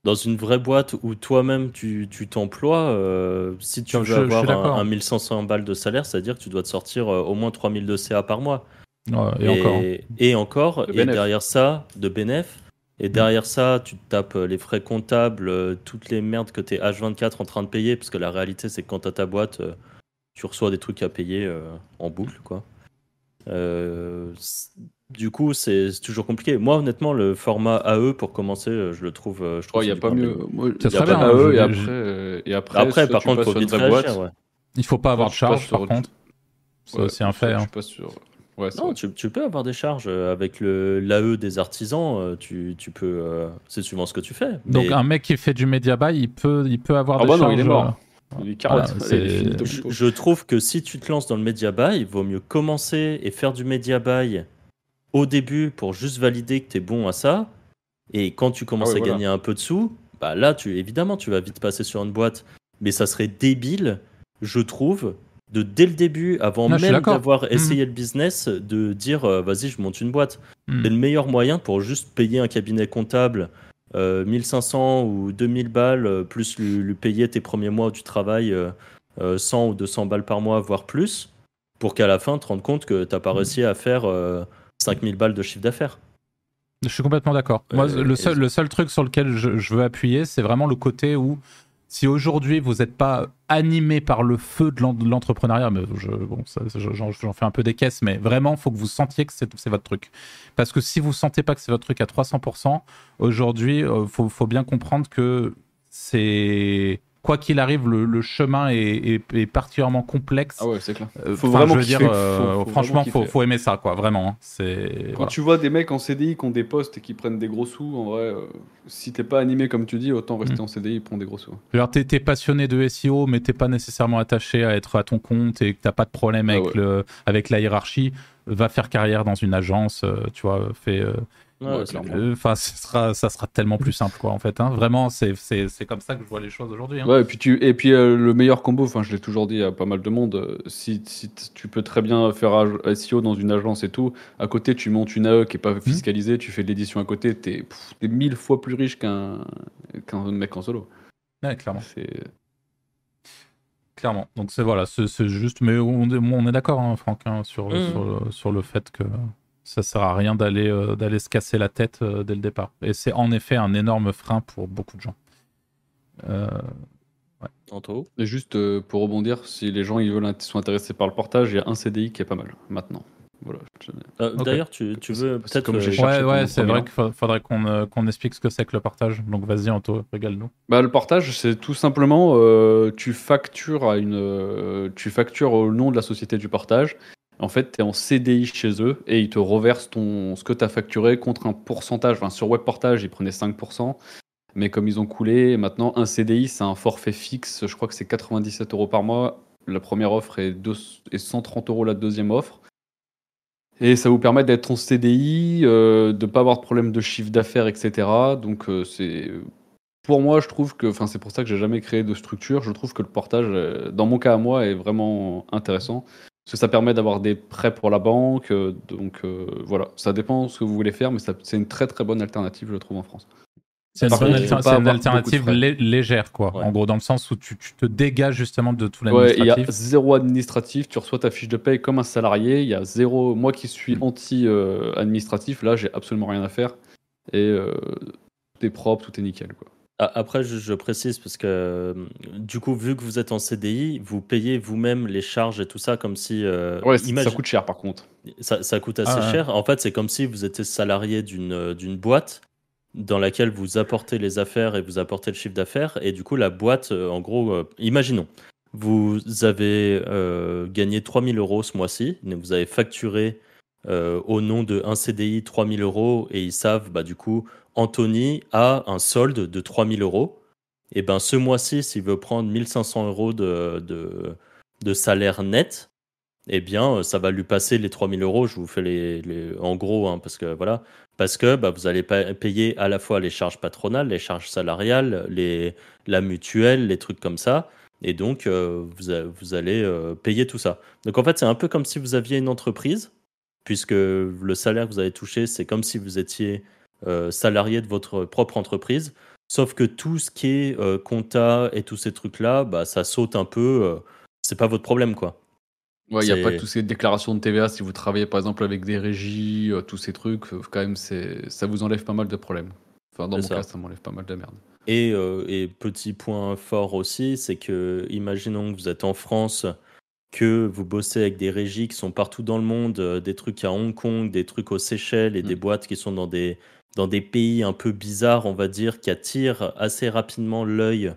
dans une vraie boîte où toi-même tu, tu t'emploies, euh, si tu Je- veux je- je suis avoir d'accord. un, un 1500 balles de salaire, c'est-à-dire que tu dois te sortir euh, au moins 3000 de CA par mois. Ouais, et, encore. Et encore, De et bénéf. derrière ça, de bénéf. Et derrière ça, tu te tapes euh, les frais comptables, euh, toutes les merdes que tu es H24 en train de payer, parce que la réalité, c'est que quand tu as ta boîte, euh, tu reçois des trucs à payer euh, en boucle, quoi. Euh, c- du coup, c'est c'est toujours compliqué. Moi, honnêtement, le format AE, pour commencer, je le trouve. euh, Je trouve Il n'y a c'est pas mieux. Ça serait pas bien, hein, AE, et je- après, je- euh, et après, Après, par contre, faut vite boîte. ouais. Il faut pas avoir de charge, par contre. C'est Ouais, aussi un fait. hein. passes sur- Ouais, c'est Non, tu, tu peux avoir des charges euh, avec le l'AE des artisans. Tu, tu peux. euh, c'est suivant ce que tu fais. Donc un mec qui fait du media buy, il peut, il peut avoir Ah des bah non, charges. il est mort. euh, Il est carotte. Voilà, c'est- Je, je trouve que si tu te lances dans le media buy, il vaut mieux commencer et faire du media buy au début pour juste valider que tu es bon à ça. Et quand tu commences Ah ouais, à voilà. gagner un peu de sous, bah là, tu, évidemment, tu vas vite passer sur une boîte. Mais ça serait débile, je trouve, de dès le début, avant même d'avoir essayé le business, de dire euh, vas-y, je monte une boîte. Hmm. C'est le meilleur moyen pour juste payer un cabinet comptable euh, 1500 ou 2000 balles, euh, plus lui, lui payer tes premiers mois où tu travailles euh, euh, 100 ou 200 balles par mois, voire plus, pour qu'à la fin, tu te rendes compte que tu n'as pas réussi à faire euh, 5000 balles de chiffre d'affaires. Je suis complètement d'accord. Moi, Euh, le, seul, le seul truc sur lequel je, je veux appuyer, c'est vraiment le côté où, si aujourd'hui vous n'êtes pas animé par le feu de l'en- de l'entrepreneuriat, mais je, bon, j'en fais un peu des caisses, mais vraiment, il faut que vous sentiez que c'est votre truc. Parce que si vous sentez pas que c'est votre truc à 300%, aujourd'hui, il faut, faut bien comprendre que c'est. Quoi qu'il arrive, le, le chemin est, est- est particulièrement complexe. Ah ouais, c'est clair. Euh, faut vraiment je veux dire, euh, Faut- faut franchement, vraiment faut, faut aimer ça, quoi, vraiment. hein. C'est. Quand voilà. tu vois des mecs en CDI qui ont des postes et qui prennent des gros sous, en vrai, euh, si t'es pas animé comme tu dis, autant rester Mm. en CDI et prendre des gros sous. Alors, t'es, t'es passionné de SEO, mais t'es pas nécessairement attaché à être à ton compte et que t'as pas de problème Ah avec, ouais. le, avec la hiérarchie. Va faire carrière dans une agence, euh, tu vois, fais. euh, Ouais, Enfin, sera, ça sera tellement plus simple, quoi, en fait. hein. Vraiment, c'est, comme ça que je vois les choses aujourd'hui. hein. Ouais, et puis, tu, et puis euh, le meilleur combo, enfin je l'ai toujours dit à pas mal de monde, euh, si, tu peux très bien faire SEO dans une agence et tout, à côté tu montes une AE qui est pas fiscalisée, tu fais de l'édition à côté, t'es pff, t'es mille fois plus riche qu'un mec en solo. Ouais, clairement. Clairement. Donc, c'est voilà, c'est, juste. Mais on est, on est d'accord, hein, Franck, hein, sur, sur, le, sur le fait que ça sert à rien d'aller, euh, d'aller se casser la tête euh, dès le départ. Et c'est en effet un énorme frein pour beaucoup de gens. Euh, Anto Et juste euh, pour rebondir, si les gens ils veulent, sont intéressés par le portage, il y a un CDI qui est pas mal maintenant. Voilà. Euh. D'ailleurs, tu, tu veux C'est peut-être. euh, Ouais, ouais, c'est vrai qu'il fa- faudrait qu'on euh, explique ce que c'est que le partage. Donc vas-y, Anto, régale-nous. Bah, le portage, c'est tout simplement, euh, tu factures à une, euh, tu factures au nom de la société du portage. En fait, tu es en CDI chez eux et ils te reversent ton, ce que tu as facturé contre un pourcentage. Enfin, sur Webportage, ils prenaient 5%. Mais comme ils ont coulé, maintenant, un CDI, c'est un forfait fixe. Je crois que c'est 97 euros par mois. La première offre est, deux- et 130 euros la deuxième offre. Et ça vous permet d'être en CDI, euh, de ne pas avoir de problème de chiffre d'affaires, etc. Donc, euh, c'est pour moi, je trouve que, enfin, c'est pour ça que j'ai jamais créé de structure. Je trouve que le portage, euh, dans mon cas à moi, est vraiment intéressant parce que ça permet d'avoir des prêts pour la banque. euh, donc euh, voilà, ça dépend de ce que vous voulez faire, mais c'est une très très bonne alternative, je trouve, en France. C'est une, alter- alternative légère, quoi. Ouais. En gros, dans le sens où tu, tu te dégages justement de tout Ouais, il y a l'administratif. zéro administratif. Tu reçois ta fiche de paye comme un salarié. Il y a zéro. Moi qui suis anti-administratif, là, j'ai absolument rien à faire. Et euh, tout est propre, tout est nickel, quoi. Après, je, je précise parce que euh, du coup, vu que vous êtes en CDI, vous payez vous-même les charges et tout ça comme si. euh, Ouais, imagine- ça coûte cher par contre. ça, ça coûte assez Ah ouais. cher. En fait, c'est comme si vous étiez salarié d'une euh, d'une boîte dans laquelle vous apportez les affaires et vous apportez le chiffre d'affaires. Et du coup, la boîte, en gros, euh, imaginons, vous avez euh, gagné 3000 euros ce mois-ci, vous avez facturé euh, au nom de un CDI 3000 euros et ils savent, bah, du coup, Anthony a un solde de 3000 euros. Et ben ce mois-ci, s'il veut prendre 1500 euros de, de, salaire net, eh bien, euh, ça va lui passer les 3000 euros. Je vous fais les, les- en gros, hein, parce que voilà, parce que bah, vous allez pa- payer à la fois les charges patronales, les charges salariales, les, la mutuelle, les trucs comme ça. Et donc, euh, vous, vous allez euh, payer tout ça. Donc, en fait, c'est un peu comme si vous aviez une entreprise, puisque le salaire que vous avez touché, c'est comme si vous étiez salarié de votre propre entreprise. Sauf que tout ce qui est euh, compta et tous ces trucs-là, bah, ça saute un peu. euh, c'est pas votre problème, quoi. Ouais, il n'y a pas toutes ces déclarations de TVA si vous travaillez par exemple avec des régies, euh, tous ces trucs. euh, Quand même, ça vous enlève pas mal de problèmes. Enfin, dans mon ça. cas, ça m'enlève pas mal de merde. Et, euh, et petit point fort aussi, c'est que, imaginons que vous êtes en France, que vous bossez avec des régies qui sont partout dans le monde, euh, des trucs à Hong Kong, des trucs aux Seychelles et des Mm. boîtes qui sont dans des, dans des pays un peu bizarres, on va dire, qui attirent assez rapidement l'œil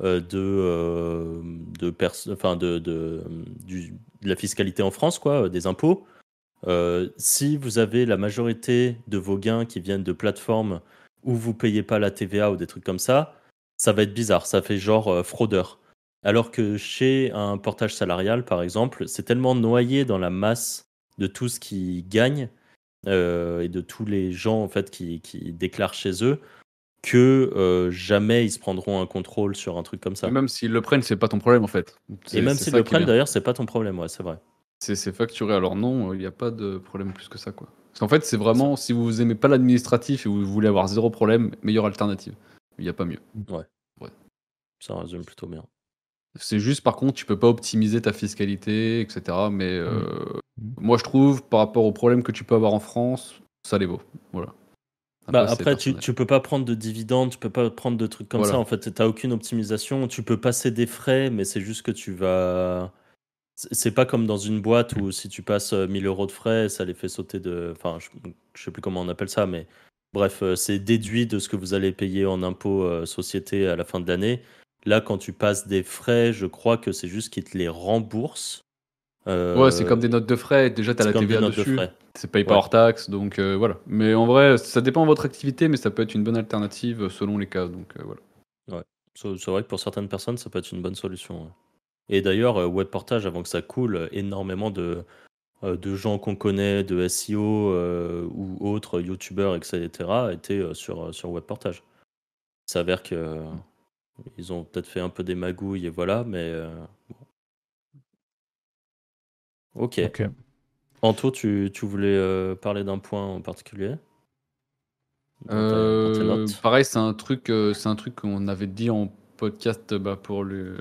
euh, de, euh, de, enfin de, de, du- de la fiscalité en France, quoi, euh, des impôts. Euh, si vous avez la majorité de vos gains qui viennent de plateformes où vous payez pas la TVA ou des trucs comme ça, ça va être bizarre. Ça fait genre euh, fraudeur. Alors que chez un portage salarial, par exemple, c'est tellement noyé dans la masse de tout ce qu'ils gagnent euh, et de tous les gens en fait qui, qui déclarent chez eux que euh, jamais ils se prendront un contrôle sur un truc comme ça. Et même s'ils le prennent, c'est pas ton problème en fait. Et même s'ils le prennent, d'ailleurs, c'est pas ton problème, ouais, c'est vrai. C'est facturé. Alors non, il n'y a pas de problème plus que ça quoi. Parce qu'en fait, c'est vraiment si vous aimez pas l'administratif et vous voulez avoir zéro problème, meilleure alternative. Il n'y a pas mieux. Ça résume plutôt bien. C'est juste, par contre, tu peux pas optimiser ta fiscalité, etc. Mais euh, Mm. moi, je trouve, par rapport aux problèmes que tu peux avoir en France, ça les vaut. Voilà. Bah, après, tu, personnel. tu peux pas prendre de dividendes, tu peux pas prendre de trucs comme Voilà. ça. En fait, t'as aucune optimisation. Tu peux passer des frais, mais c'est juste que tu vas. C'est pas comme dans une boîte où si tu passes euh, 1000 euros de frais, ça les fait sauter de. Enfin, je, je sais plus comment on appelle ça, mais bref, euh, c'est déduit de ce que vous allez payer en impôts euh, société à la fin de l'année. Là, quand tu passes des frais, je crois que c'est juste qu'ils te les remboursent. Euh, Ouais, c'est comme des notes de frais. Déjà, tu as la TVA de dessus. C'est payé pas Ouais. hors taxe, donc euh, voilà. Mais en vrai, ça dépend de votre activité, mais ça peut être une bonne alternative selon les cas. Donc euh, voilà. C'est c'est vrai que pour certaines personnes, ça peut être une bonne solution. ouais. Et d'ailleurs, euh, Webportage, avant que ça coule, euh, énormément de, euh, de gens qu'on connaît, de SEO euh, ou autres, youtubeurs, etc., étaient euh, sur, euh, sur Webportage. Il s'avère que euh, ils ont peut-être fait un peu des magouilles et voilà, mais. euh, bon. Ok. Ok. Anto, tu, tu voulais euh, parler d'un point en particulier? Dans ta- dans tes Euh, notes? pareil, c'est un truc, euh, c'est un truc qu'on avait dit en podcast bah, pour le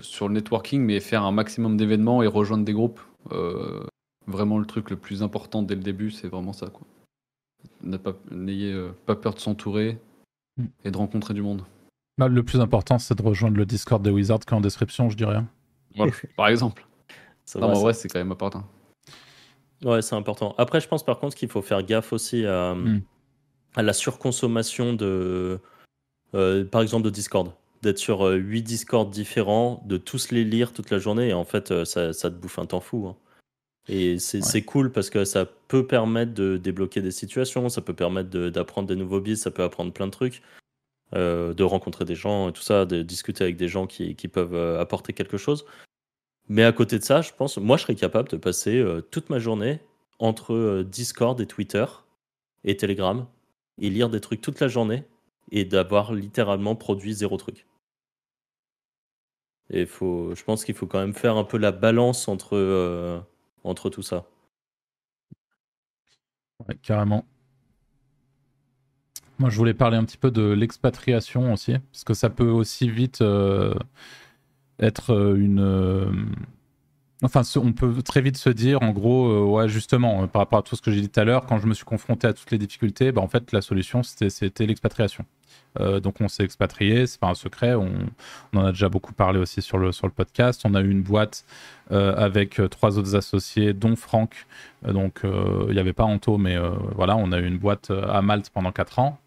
sur le networking, mais faire un maximum d'événements et rejoindre des groupes. Euh, vraiment le truc le plus important dès le début, c'est vraiment ça. quoi. N'a pas- N'ayez euh, pas peur de s'entourer Mm. et de rencontrer du monde. Bah, le plus important, c'est de rejoindre le Discord des Wizards qui est en description, je dirais. Voilà, par exemple. Non, mais en ça- vrai, c'est quand même important. Ouais, c'est important. Après, je pense par contre qu'il faut faire gaffe aussi à, Mm. à la surconsommation de, euh, par exemple, de Discord. D'être sur euh, 8 Discord différents, de tous les lire toute la journée, et en fait, euh, ça, ça te bouffe un temps fou. hein. Et c'est Ouais. cool parce que ça peut permettre de débloquer des situations, ça peut permettre de- d'apprendre des nouveaux bits, ça peut apprendre plein de trucs, euh, de rencontrer des gens et tout ça, de discuter avec des gens qui, qui peuvent euh, apporter quelque chose. Mais à côté de ça, je pense, moi, je serais capable de passer euh, toute ma journée entre Discord et Twitter et Telegram et lire des trucs toute la journée et d'avoir littéralement produit zéro truc. Et faut, je pense qu'il faut quand même faire un peu la balance entre, entre tout ça. Ouais, carrément. Moi, je voulais parler un petit peu de l'expatriation aussi, parce que ça peut aussi vite euh, être euh, une, euh, Enfin, on peut très vite se dire, en gros, ouais, justement, par rapport à tout ce que j'ai dit tout à l'heure, quand je me suis confronté à toutes les difficultés, bah, en fait, la solution, c'était l'expatriation. Donc on s'est expatrié, c'est pas un secret, on, en a déjà beaucoup parlé aussi sur le, sur le podcast. On a eu une boîte avec trois autres associés, dont Franck. donc il n'y avait pas Anto, mais voilà, on a eu une boîte à Malte pendant quatre ans.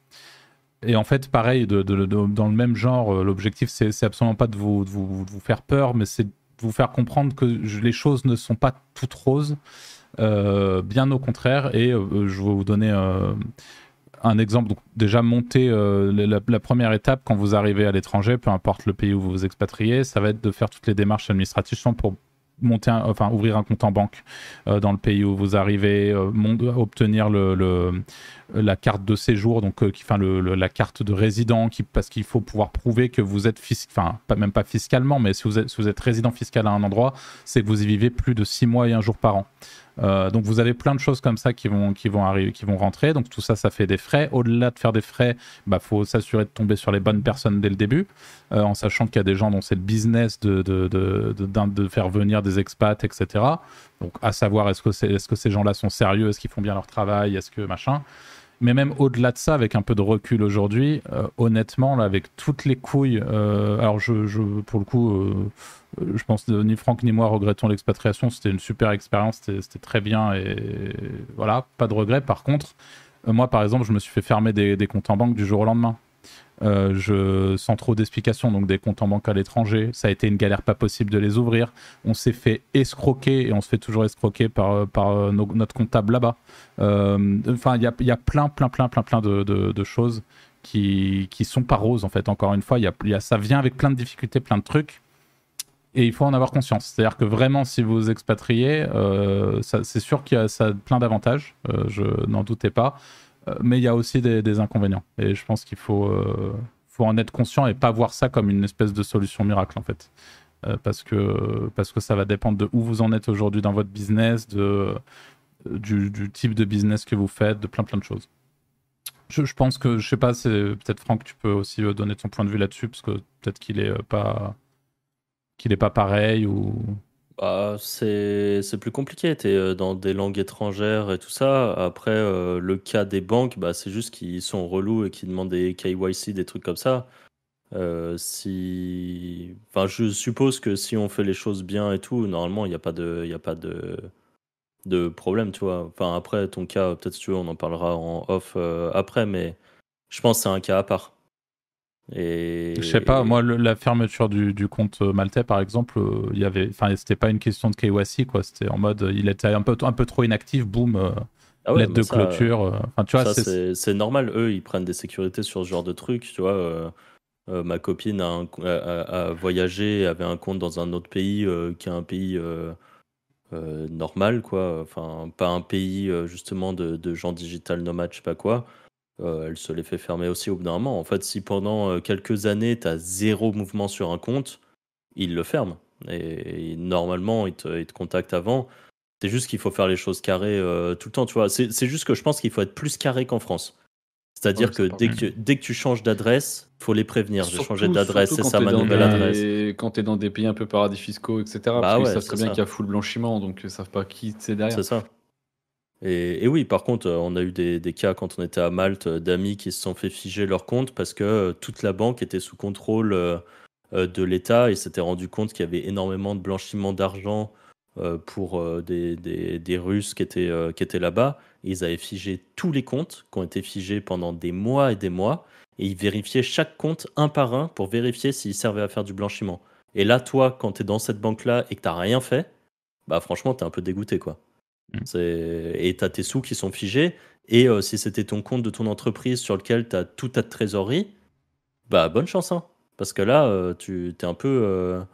Et en fait, pareil, dans le même genre, l'objectif, c'est absolument pas de vous, faire peur, mais c'est de vous faire comprendre que les choses ne sont pas toutes roses. bien au contraire, et je vais vous donner un exemple, donc déjà monter euh, la, première étape quand vous arrivez à l'étranger, peu importe le pays où vous vous expatriez, ça va être de faire toutes les démarches administratives pour monter enfin ouvrir un compte en banque euh, dans le pays où vous arrivez, euh, obtenir le, la carte de séjour, donc enfin la carte de résident, qui, parce qu'il faut pouvoir prouver que vous êtes enfin pas même pas fiscalement, mais si vous êtes, si vous êtes résident fiscal à un endroit, c'est que vous y vivez plus de six mois et un jour par an. Euh, donc vous avez plein de choses comme ça qui vont, qui vont arriver, qui vont rentrer. Donc tout ça, ça fait des frais. Au-delà de faire des frais, bah faut s'assurer de tomber sur les bonnes personnes dès le début, euh, en sachant qu'il y a des gens dont c'est le business de, de, de, de, faire venir des expats, etc. Donc à savoir est-ce que, est-ce que ces gens-là sont sérieux, est-ce qu'ils font bien leur travail, est-ce que machin? Mais même au-delà de ça, avec un peu de recul aujourd'hui, euh, honnêtement, là, avec toutes les couilles, alors je, pour le coup, je pense que ni Franck ni moi regrettons l'expatriation. C'était une super expérience, c'était très bien et voilà, pas de regrets. Par contre, euh, moi par exemple, je me suis fait fermer des, comptes en banque du jour au lendemain. Euh, je, sans trop d'explications, donc des comptes en banque à l'étranger, ça a été une galère pas possible de les ouvrir. On s'est fait escroquer et on se fait toujours escroquer par, par notre comptable là-bas. Euh, enfin, il y a, plein, plein, plein, plein, plein de, choses qui, qui sont pas roses en fait. Encore une fois, y a, ça vient avec plein de difficultés, plein de trucs et il faut en avoir conscience. C'est-à-dire que vraiment, si vous expatriez, euh, c'est sûr qu'il y a ça plein d'avantages, euh, je n'en doutais pas, euh, mais il y a aussi des, inconvénients. Et je pense qu'il faut, faut en être conscient et pas voir ça comme une espèce de solution miracle, en fait. parce, que, parce que ça va dépendre de où vous en êtes aujourd'hui dans votre business, de, du, type de business que vous faites, de plein plein de choses. Je, je pense que, je sais pas, c'est peut-être Franck, tu peux aussi donner ton point de vue là-dessus, parce que peut-être qu'il est pas qu'il n'est pas pareil ou bah, c'est plus compliqué. Tu euh, dans des langues étrangères et tout ça. Après, euh, le cas des banques, bah, c'est juste qu'ils sont relous et qu'ils demandent des KYC, des trucs comme ça. Euh, si... enfin, je suppose que si on fait les choses bien et tout, normalement, il n'y a pas de, a pas de, de problème, tu vois. Enfin, après, ton cas, peut-être si tu veux, on en parlera en off après, mais je pense que c'est un cas à part. Et... Je sais pas, moi, la fermeture du, du, compte maltais, par exemple, euh, il y avait, enfin, c'était pas une question de KYC, quoi. C'était en mode, il était un peu, un peu trop inactif, boum, euh, ah lettre de clôture. Euh, enfin, tu vois, c'est normal. Eux, ils prennent des sécurités sur ce genre de trucs, tu vois. ma copine a, a, voyagé, avait un compte dans un autre pays qui est un pays normal, quoi. Enfin, pas un pays justement de, de gens digital nomades, je sais pas quoi. Euh, elle se les fait fermer aussi au bout d'un moment. En fait, si pendant euh, quelques années, tu as zéro mouvement sur un compte, il le ferme. Et, normalement, il te, il te, contacte avant. C'est juste qu'il faut faire les choses carrées euh, tout le temps, tu vois. C'est juste que je pense qu'il faut être plus carré qu'en France. C'est-à-dire que dès, que dès que tu changes d'adresse, faut les prévenir. J'ai changé d'adresse, c'est ça ma nouvelle adresse. Quand tu es dans des pays un peu paradis fiscaux, etc., bah parce qu'ils savent très bien qu'il y a full blanchiment, donc ils savent pas qui c'est derrière. C'est ça. Et, oui, par contre, euh, on a eu des, cas quand on était à Malte euh, d'amis qui se sont fait figer leur compte parce que euh, toute la banque était sous contrôle de l'État et s'était rendu compte qu'il y avait énormément de blanchiment d'argent pour des, Russes qui étaient, là-bas. Ils avaient figé tous les comptes qui ont été figés pendant des mois et des mois et ils vérifiaient chaque compte un par un pour vérifier s'il servait à faire du blanchiment. Et là, toi, quand tu es dans cette banque-là et que tu rien fait, bah franchement, tu es un peu dégoûté, quoi. Mm. Et tu as tes sous qui sont figés. Et euh, si c'était ton compte de ton entreprise sur lequel tu as toute ta trésorerie, bah bonne chance. Hein. Parce que là, euh, tu es un peu.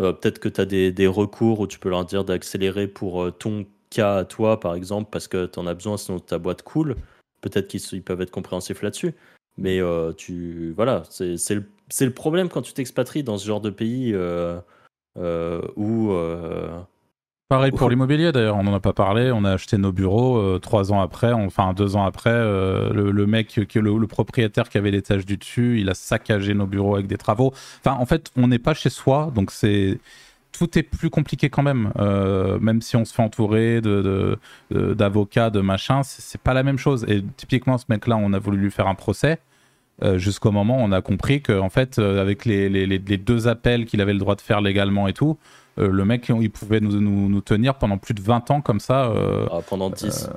Euh, peut-être que tu as des, recours où tu peux leur dire d'accélérer pour ton cas à toi, par exemple, parce que tu en as besoin, sinon ta boîte coule. Peut-être qu'ils peuvent être compréhensifs là-dessus. Mais tu. Voilà, c'est le, problème quand tu t'expatries dans ce genre de pays où Pareil pour l'immobilier d'ailleurs, on n'en a pas parlé, on a acheté nos bureaux euh, trois ans après, enfin deux ans après, euh, le, mec, le, le, propriétaire qui avait l'étage du dessus, il a saccagé nos bureaux avec des travaux. Enfin en fait, on n'est pas chez soi, donc c'est tout est plus compliqué quand même. Euh, même si on se fait entourer de, de- d'avocats, de, machin, c'est, pas la même chose. Et typiquement, ce mec-là, on a voulu lui faire un procès. euh, jusqu'au moment où on a compris que, en fait, euh, avec les- les deux appels qu'il avait le droit de faire légalement et tout, euh, le mec, il pouvait nous, nous, nous tenir pendant plus de 20 ans comme ça. euh, Ah, pendant 10.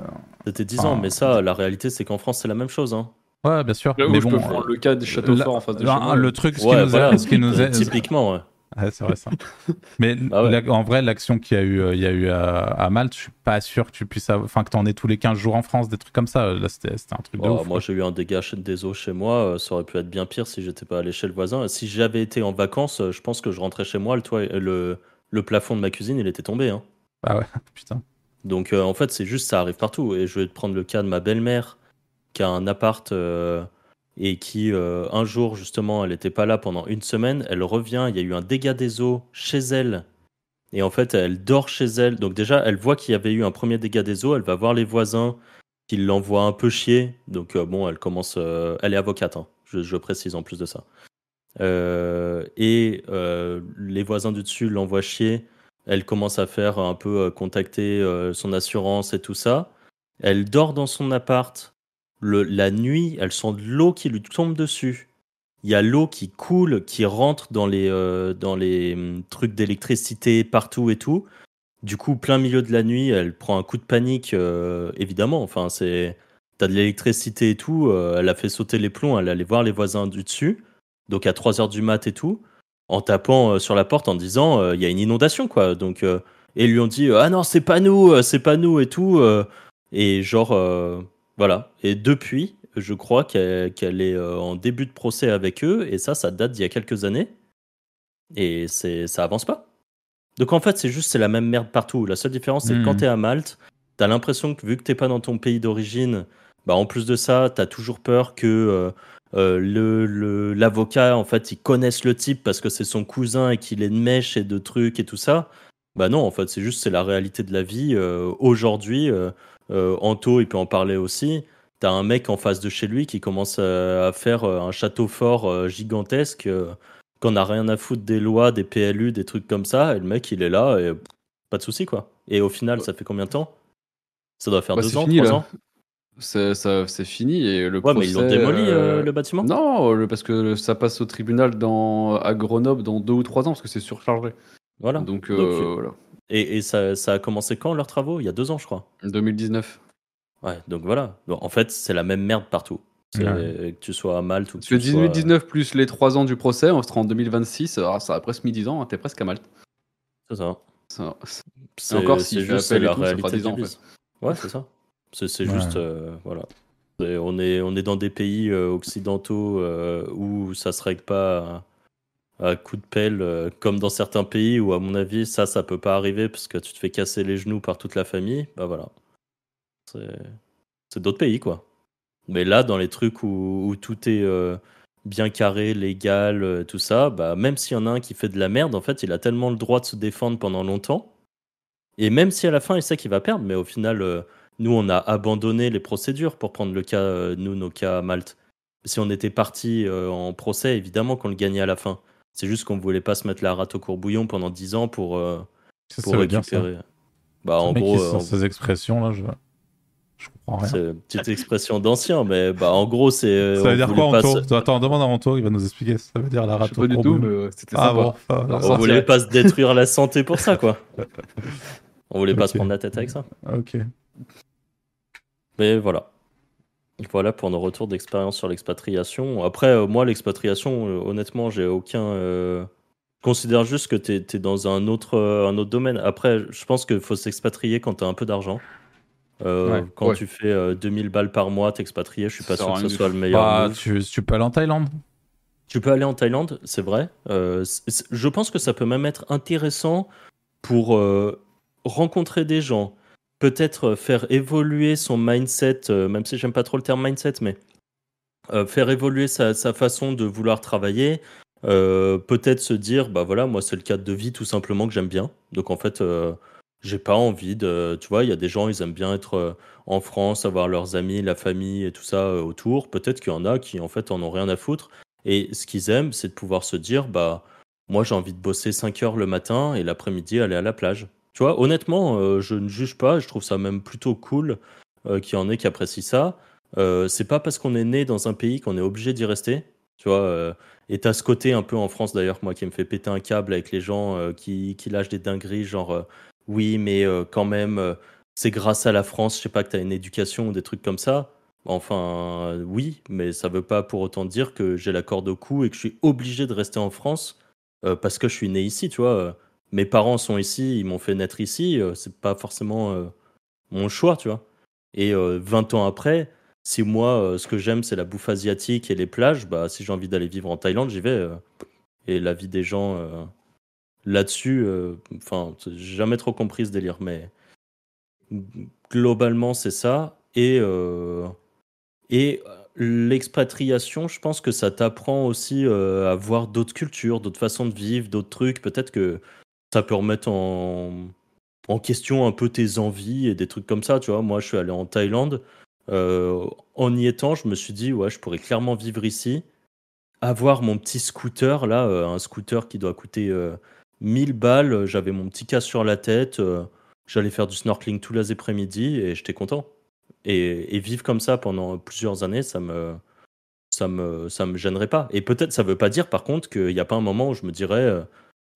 C'était 10 enfin, ans, mais ça, la réalité, c'est qu'en France, c'est la même chose. Hein. Ouais, bien sûr. Là où mais je bon, peux prendre le cas des châteaux forts en face de là, chez moi. le truc, ce qui nous voilà. est, ce qui nous est, Typiquement, ouais. Ouais, c'est vrai ça. Mais Ah ouais. la- en vrai, l'action qu'il y a eu, euh, il y a eu à, à Malte, je suis pas sûr que tu puisses, avoir- enfin que t'en aies tous les 15 jours en France, des trucs comme ça. Là, c'était un truc de Oh, ouf. moi, j'ai eu un dégât chez- des eaux chez moi. euh, Ça aurait pu être bien pire si j'étais pas allé chez le voisin. Si j'avais été en vacances, euh, je pense que je rentrais chez moi. Le, toit, le, le plafond de ma cuisine, il était tombé. Hein. Ah ouais, putain. Donc, euh, en fait, c'est juste, ça arrive partout. Et je vais te prendre le cas de ma belle-mère qui a un appart euh, et qui, euh, un jour, justement, elle n'était pas là pendant une semaine. Elle revient. Il y a eu un dégât des eaux chez elle. Et en fait, elle dort chez elle. Donc, déjà, elle voit qu'il y avait eu un premier dégât des eaux. Elle va voir les voisins qui l'envoient un peu chier. Donc, bon, elle commence. elle est avocate, hein. je, je précise en plus de ça. Euh, et euh, les voisins du dessus l'envoient chier. Elle commence à faire un peu euh, contacter son assurance et tout ça. Elle dort dans son appart. Le, la nuit, elle sent de l'eau qui lui tombe dessus. Il y a l'eau qui coule, qui rentre dans les, hum, trucs d'électricité partout et tout. Du coup, plein milieu de la nuit, elle prend un coup de panique, évidemment. Enfin, c'est. T'as de l'électricité et tout. elle a fait sauter les plombs. Elle allait voir les voisins du dessus. Donc à 3 heures du mat et tout. En tapant euh, sur la porte en disant euh, il y a une inondation, quoi. Donc. euh, et ils lui ont dit ah non, c'est pas nous, c'est pas nous et tout. et genre. voilà. Et depuis, je crois qu'elle est en début de procès avec eux. Et ça, ça date d'il y a quelques années. Et c'est ça avance pas. Donc en fait, c'est juste c'est la même merde partout. La seule différence, c'est que quand t'es à Malte, t'as l'impression que vu que t'es pas dans ton pays d'origine, bah en plus de ça, t'as toujours peur que euh, euh, le le- l'avocat, en fait, il connaisse le type parce que c'est son cousin et qu'il est de mèche et de trucs et tout ça. Bah non, en fait, c'est juste c'est la réalité de la vie. Euh, Aujourd'hui, euh, euh, Anto, il peut en parler aussi. T'as un mec en face de chez lui qui commence euh, à faire euh, un château fort euh, gigantesque, euh, qu'on a rien à foutre des lois, des PLU, des trucs comme ça. Et le mec, il est là et pff, pas de souci quoi. Et au final, ça fait combien de temps? Ça doit faire Bah, deux ans, fini, trois là. ans. C'est ça- c'est fini et le Ouais, mais ils l'ont procès, démoli euh, euh, le bâtiment? Non, le- parce que ça passe au tribunal dans, à Grenoble dans deux ou trois ans parce que c'est surchargé. Voilà. Donc, euh, Donc, voilà. Et, et ça, ça a commencé quand leurs travaux? Il y a deux ans, je crois. 2019. Ouais, donc voilà. Donc, en fait, c'est la même merde partout. C'est- Ouais. Que tu sois à Malte ou que Parce que tu sois... 2019 plus les trois ans du procès, on sera en 2026. Alors, ça a presque mis 10 ans, hein, t'es presque à Malte. C'est ça. Ça- C'est encore, s'il c'est fait juste et la tout, ça fera réalité 10 ans, du en biz. Ouais, c'est ça. C'est Ouais. juste, euh, voilà. On est, on est dans des pays euh, occidentaux euh, où ça se règle pas à, à coup de pelle, comme dans certains pays où, à mon avis, ça, ça peut pas arriver parce que tu te fais casser les genoux par toute la famille. Bah voilà. C'est d'autres pays, quoi. Mais là, dans les trucs où, où tout est bien carré, légal, tout ça, bah, même s'il y en a un qui fait de la merde, en fait, il a tellement le droit de se défendre pendant longtemps. Et même si à la fin, il sait qu'il va perdre, mais au final, euh, nous, on a abandonné les procédures pour prendre le cas, euh, nous, nos cas à Malte. Si on était parti euh, en procès, évidemment qu'on le gagnait à la fin. C'est juste qu'on voulait pas se mettre la rate au courbouillon pendant 10 ans pour, euh, que pour ça veut dire, ça récupérer. Bah, Ce en gros, euh, sort ces expressions-là, je, je comprends rien. c'est une petite expression d'ancien, mais bah, en gros, c'est. euh, Ça veut dire quoi, Anto se- Attends, demande à Anto, il va nous expliquer. Ça veut dire la rate au pas du tout, courbouillon. mais c'était Ah bon, ça- ça- On ça- voulait pas se détruire la santé pour ça, quoi. On voulait pas se prendre la tête avec ça. Ok. Mais voilà. Voilà pour nos retours d'expérience sur l'expatriation. Après, euh, moi, l'expatriation, euh, honnêtement, j'ai aucun. euh, Je considère juste que tu es, dans un autre, euh, un autre domaine. Après, je pense qu'il faut s'expatrier quand tu as un peu d'argent. Euh, Ouais, quand ouais. tu fais euh, 2000 balles par mois, t'expatrier, je suis pas sûr que ce soit le meilleur. Bah, tu, tu peux aller en Thaïlande. Tu peux aller en Thaïlande, c'est vrai. Euh, je pense que ça peut même être intéressant pour euh, rencontrer des gens, peut-être euh, faire évoluer son mindset, euh, même si j'aime pas trop le terme mindset, mais euh, faire évoluer sa, façon de vouloir travailler. peut-être se dire, bah voilà, moi c'est le cadre de vie tout simplement que j'aime bien. Donc en fait, j'ai pas envie de. Tu vois, il y a des gens, ils aiment bien être en France, avoir leurs amis, la famille et tout ça autour. Peut-être qu'il y en a qui en fait en ont rien à foutre. Et ce qu'ils aiment, c'est de pouvoir se dire, bah moi j'ai envie de bosser 5 heures le matin et l'après-midi aller à la plage. Tu vois, honnêtement, euh, je ne juge pas, je trouve ça même plutôt cool euh, qu'il y en ait qui apprécient ça. Euh, c'est pas parce qu'on est né dans un pays qu'on est obligé d'y rester. Tu vois, et t'as ce côté un peu en France d'ailleurs, moi qui me fait péter un câble avec les gens qui, lâchent des dingueries, genre oui, mais quand même, c'est grâce à la France, je sais pas, que t'as une éducation ou des trucs comme ça. Enfin, oui, mais ça veut pas pour autant dire que j'ai la corde au cou et que je suis obligé de rester en France parce que je suis né ici, tu vois. Mes parents sont ici, ils m'ont fait naître ici, euh, c'est pas forcément euh, mon choix, tu vois. Et euh, 20 ans après, si moi, euh, ce que j'aime, c'est la bouffe asiatique et les plages, bah, si j'ai envie d'aller vivre en Thaïlande, j'y vais. et la vie des gens là-dessus, enfin, j'ai jamais trop compris ce délire, mais globalement, c'est ça. Et, et l'expatriation, je pense que ça t'apprend aussi à voir d'autres cultures, d'autres façons de vivre, d'autres trucs. Peut-être que ça peut remettre en, question un peu tes envies et des trucs comme ça, tu vois. Moi, je suis allé en Thaïlande. Euh, en y étant, je me suis dit, ouais, je pourrais clairement vivre ici. Avoir mon petit scooter, là, euh, un scooter qui doit coûter euh, 1000 balles. J'avais mon petit casque sur la tête. euh, J'allais faire du snorkeling tous les après-midi et j'étais content. Et, vivre comme ça pendant plusieurs années, ça me, ça me, ça me gênerait pas. Et peut-être, ça veut pas dire, par contre, qu'il n'y a pas un moment où je me dirais,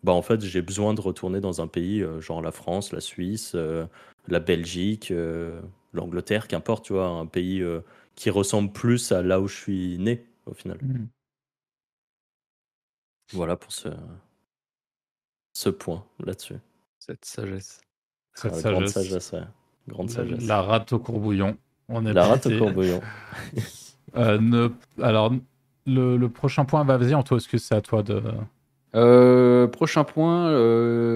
bah, en fait, j'ai besoin de retourner dans un pays, euh, genre la France, la Suisse, euh, la Belgique, euh, l'Angleterre, qu'importe, tu vois, un pays euh, qui ressemble plus à là où je suis né, au final. Mhm. Voilà pour ce, ce point là-dessus. Cette sagesse. Cette Ah, Grande sagesse. sagesse, ouais. Grande sagesse. La rate au courbouillon. On est La rate au courbouillon. Euh, ne- Alors, le, le prochain point, va vas-y, Anto, est-ce que c'est à toi de. Euh, prochain point, euh,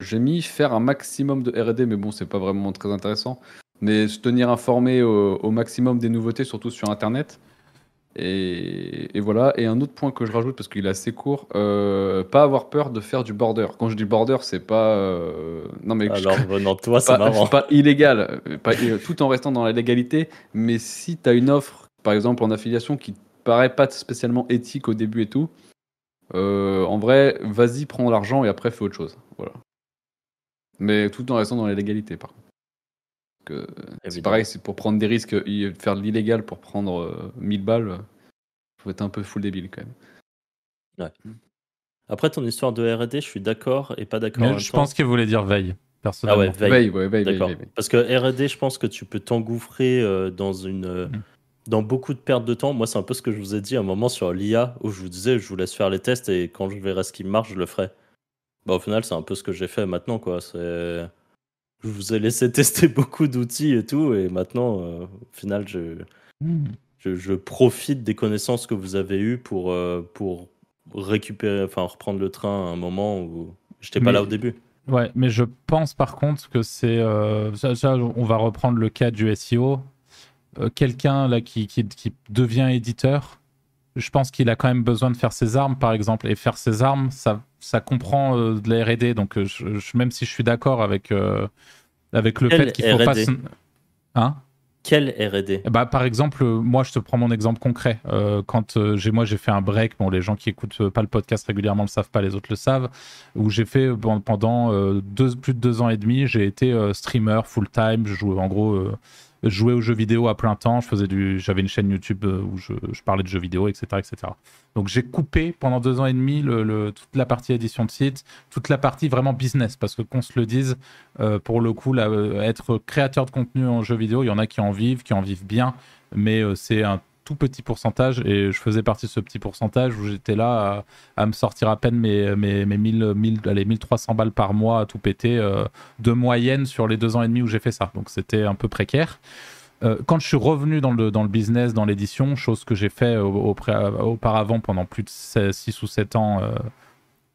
j'ai mis faire un maximum de R&D, mais bon, c'est pas vraiment très intéressant. Mais se tenir informé au, au maximum des nouveautés, surtout sur Internet. Et, et voilà. Et un autre point que je rajoute parce qu'il est assez court, euh, pas avoir peur de faire du border. Quand je dis border, c'est pas euh, non mais Alors, venant de toi, c'est pas, marrant. pas illégal, pas- tout en restant dans la légalité. Mais si tu as une offre, par exemple en affiliation, qui te paraît pas spécialement éthique au début et tout, euh, en vrai, vas-y, prends l'argent et après fais autre chose. Voilà. Mais tout en restant dans la légalité, par contre. Que, c'est pareil, c'est pour prendre des risques, faire de l'illégal pour prendre euh, 1000 balles, euh, faut être un peu full débile quand même. Après ton histoire de R&D, je suis d'accord et pas d'accord. Mais je temps. pense qu'il voulait dire veille, Ah personnellement. ouais, veille. Veille, ouais, veille, veille, D'accord. veille, veille. Parce que R&D, je pense que tu peux t'engouffrer euh, dans une euh, Mm. Dans beaucoup de pertes de temps. Moi, c'est un peu ce que je vous ai dit à un moment sur l'IA où je vous disais, je vous laisse faire les tests et quand je verrai ce qui marche, je le ferai. Bah, au final, c'est un peu ce que j'ai fait maintenant, quoi. C'est je vous ai laissé tester beaucoup d'outils et tout, et maintenant, euh, au final, je, je, je profite des connaissances que vous avez eues pour, euh, pour récupérer, enfin reprendre le train à un moment où j'étais pas Mais- là au début. Ouais, mais je pense par contre que c'est. euh, on va reprendre le cas du SEO. Euh, Quelqu'un là qui, qui, qui devient éditeur, je pense qu'il a quand même besoin de faire ses armes, par exemple. Et faire ses armes, ça, ça comprend euh, de la RD. Donc, euh, je- je- même si je suis d'accord avec, avec le Quelle fait qu'il faut pas. Hein? Quel R&D Eh bah, par exemple, moi, je te prends mon exemple concret. Euh, quand euh, j'ai moi j'ai fait un break, bon, les gens qui écoutent pas le podcast régulièrement le savent pas, les autres le savent, où j'ai fait bon, pendant euh, deux, plus de deux ans et demi, j'ai été streamer full time. Je jouais en gros, jouais aux jeux vidéo à plein temps. Je faisais du, j'avais une chaîne YouTube euh, où je, parlais de jeux vidéo, etc., etc. Donc j'ai coupé pendant deux ans et demi le, toute la partie édition de site, toute la partie vraiment business, parce que qu'on se le dise, euh, pour le coup, là, euh, être créateur de contenu en jeu vidéo, il y en a qui en vivent, qui en vivent bien, mais c'est un tout petit pourcentage et je faisais partie de ce petit pourcentage où j'étais là à, me sortir à peine mes, mes, mes 1000, 1000, allez, 1300 balles par mois à tout péter euh, de moyenne sur les deux ans et demi où j'ai fait ça. Donc c'était un peu précaire. Euh, quand je suis revenu dans le, dans le business, dans l'édition, chose que j'ai fait auparavant pendant plus de 6 ou 7 ans, euh,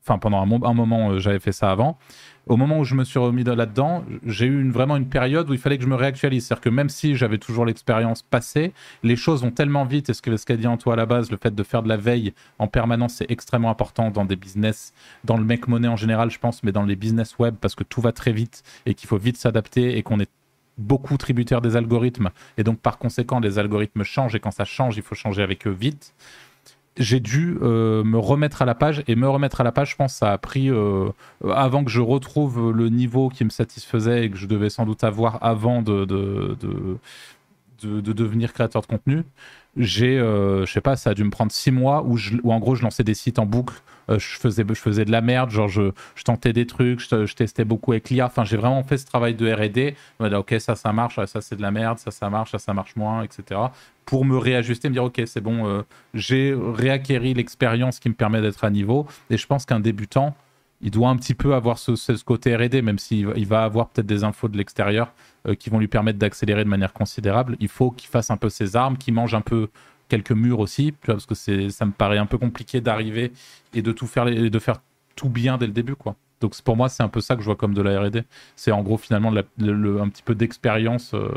enfin pendant un, mo- un moment euh, j'avais fait ça avant, au moment où je me suis remis de- là-dedans, j'ai eu vraiment une période où il fallait que je me réactualise. C'est-à-dire que même si j'avais toujours l'expérience passée, les choses vont tellement vite, et ce qu'a dit Antoine à la base, le fait de faire de la veille en permanence, c'est extrêmement important dans des business, dans le mec monnaie en général, je pense, mais dans les business web, parce que tout va très vite et qu'il faut vite s'adapter et qu'on est beaucoup tributaire des algorithmes. Et donc, par conséquent, les algorithmes changent et quand ça change, il faut changer avec eux vite. J'ai dû euh, me remettre à la page et me remettre à la page, je pense, ça a pris euh, avant que je retrouve le niveau qui me satisfaisait et que je devais sans doute avoir avant de, de, de, de devenir créateur de contenu. J'ai, euh, je sais pas, ça a dû me prendre six mois où, où en gros je lançais des sites en boucle, je, faisais, je faisais de la merde, genre je, je tentais des trucs, je, testais beaucoup avec l'IA. Enfin, j'ai vraiment fait ce travail de RD. Ok, ça, ça marche, ça, c'est de la merde, ça, ça marche, ça, ça marche moins, etc pour me réajuster, me dire ok c'est bon, euh, j'ai réacquéri l'expérience qui me permet d'être à niveau. Et je pense qu'un débutant, il doit un petit peu avoir ce, ce côté R&D, même s'il il va avoir peut-être des infos de l'extérieur euh, qui vont lui permettre d'accélérer de manière considérable. Il faut qu'il fasse un peu ses armes, qu'il mange un peu quelques murs aussi, parce que ça me paraît un peu compliqué d'arriver et de tout faire, de faire tout bien dès le début, quoi. Donc pour moi, c'est un peu ça que je vois comme de la R&D. C'est en gros finalement un petit peu d'expérience. Euh,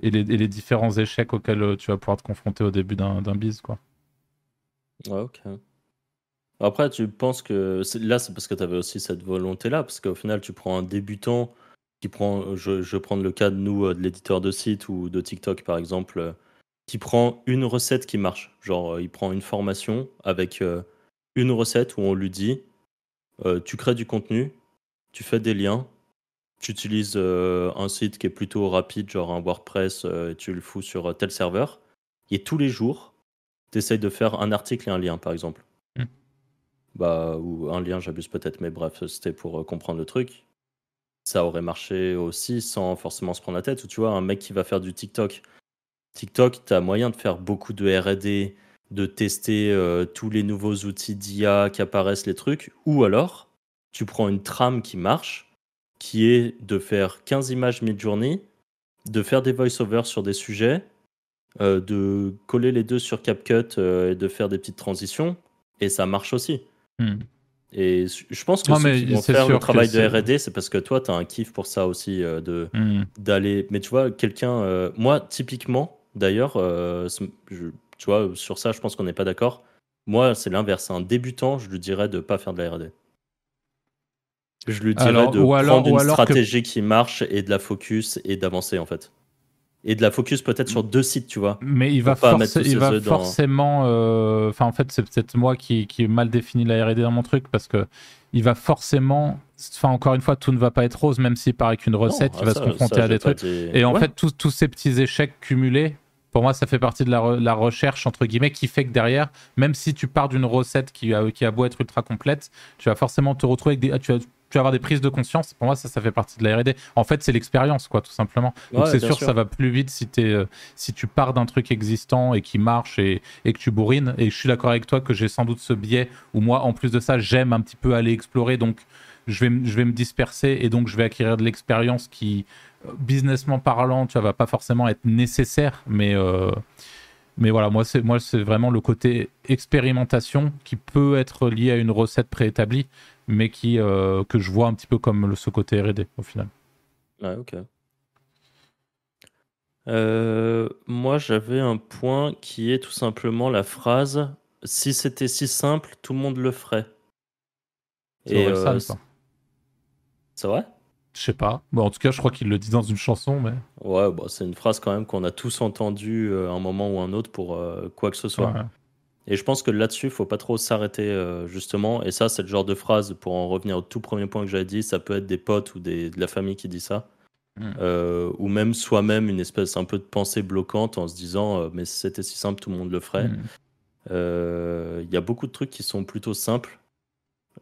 et les, différents échecs auxquels euh, tu vas pouvoir te confronter au début d'un biz, quoi. Ok. Après, tu penses que là, c'est parce que tu avais aussi cette volonté-là, parce qu'au final, tu prends un débutant qui prend, je, je prendre le cas de nous, euh, de l'éditeur de site ou de TikTok par exemple, qui prend une recette qui marche. Genre, il prend une formation avec une recette où on lui dit, tu crées du contenu, tu fais des liens, tu utilises euh, un site qui est plutôt rapide, genre un WordPress, euh, et tu le fous sur euh, tel serveur, et tous les jours, tu essayes de faire un article et un lien, par exemple. Hmm. Bah, ou un lien, j'abuse peut-être, mais bref, c'était pour comprendre le truc. Ça aurait marché aussi sans forcément se prendre la tête. Ou tu vois, un mec qui va faire du TikTok. TikTok, tu as moyen de faire beaucoup de RD, de tester tous les nouveaux outils d'IA qui apparaissent, les trucs. Ou alors, tu prends une trame qui marche qui est de faire 15 images mid-journée, de faire des voice-overs sur des sujets, euh, de coller les deux sur CapCut euh, et de faire des petites transitions, et ça marche aussi. Hmm. Et je pense que ceux qui vont faire le travail de R&D, c'est parce que toi, tu as un kiff pour ça aussi, euh, de hmm. d'aller... Mais tu vois, quelqu'un... moi, typiquement, d'ailleurs, tu vois, sur ça, je pense qu'on n'est pas d'accord. Moi, c'est l'inverse. Un débutant, je lui dirais de ne pas faire de la R&D. Je lui dirais de prendre une stratégie qui marche et de la focus et d'avancer en fait. Et de la focus peut-être sur deux sites, tu vois. Mais il va, il va forcément. Euh, enfin, en fait, c'est peut-être moi qui, qui ai mal défini la RD dans mon truc parce que il va forcément. Enfin, encore une fois, tout ne va pas être rose, même s'il paraît qu'une recette, il va se confronter à des trucs. Et en fait, tous ces petits échecs cumulés, pour moi, ça fait partie de la, la, recherche, entre guillemets, qui fait que derrière, même si tu pars d'une recette qui a, qui a beau être ultra complète, tu vas forcément te retrouver avec des. Tu vas, tu vas avoir des prises de conscience. Pour moi, ça, ça fait partie de la R&D. En fait, c'est l'expérience, quoi, tout simplement. Donc, c'est sûr, ça va plus vite si, es, euh, si tu pars d'un truc existant et qui marche et, et, que tu bourrines. Et je suis d'accord avec toi que j'ai sans doute ce biais où moi, en plus de ça, j'aime un petit peu aller explorer. Donc, je vais, je vais me disperser et donc je vais acquérir de l'expérience qui, euh, businessment parlant, tu vois, va pas forcément être nécessaire, mais. Euh, mais voilà, moi c'est moi c'est vraiment le côté expérimentation qui peut être lié à une recette préétablie, mais qui, euh, que je vois un petit peu comme ce côté RD au final. Ouais, ok. Euh, moi, j'avais un point qui est tout simplement la phrase Si c'était si simple, tout le monde le ferait. C'est euh, ça. C'est vrai? Je sais pas. Bon, en tout cas, je crois qu'il le dit dans une chanson. mais... Ouais, bah, c'est une phrase quand même qu'on a tous entendue à un moment ou un autre pour quoi que ce soit. Et je pense que là-dessus, il faut pas trop s'arrêter, euh, justement. Et ça, c'est le genre de phrase, pour en revenir au tout premier point que j'avais dit, ça peut être des potes ou des, de la famille qui dit ça. Hmm. Euh, ou même soi-même une espèce un peu de pensée bloquante en se disant euh, mais si c'était si simple tout le monde le ferait hmm. il y a beaucoup de trucs qui sont plutôt simples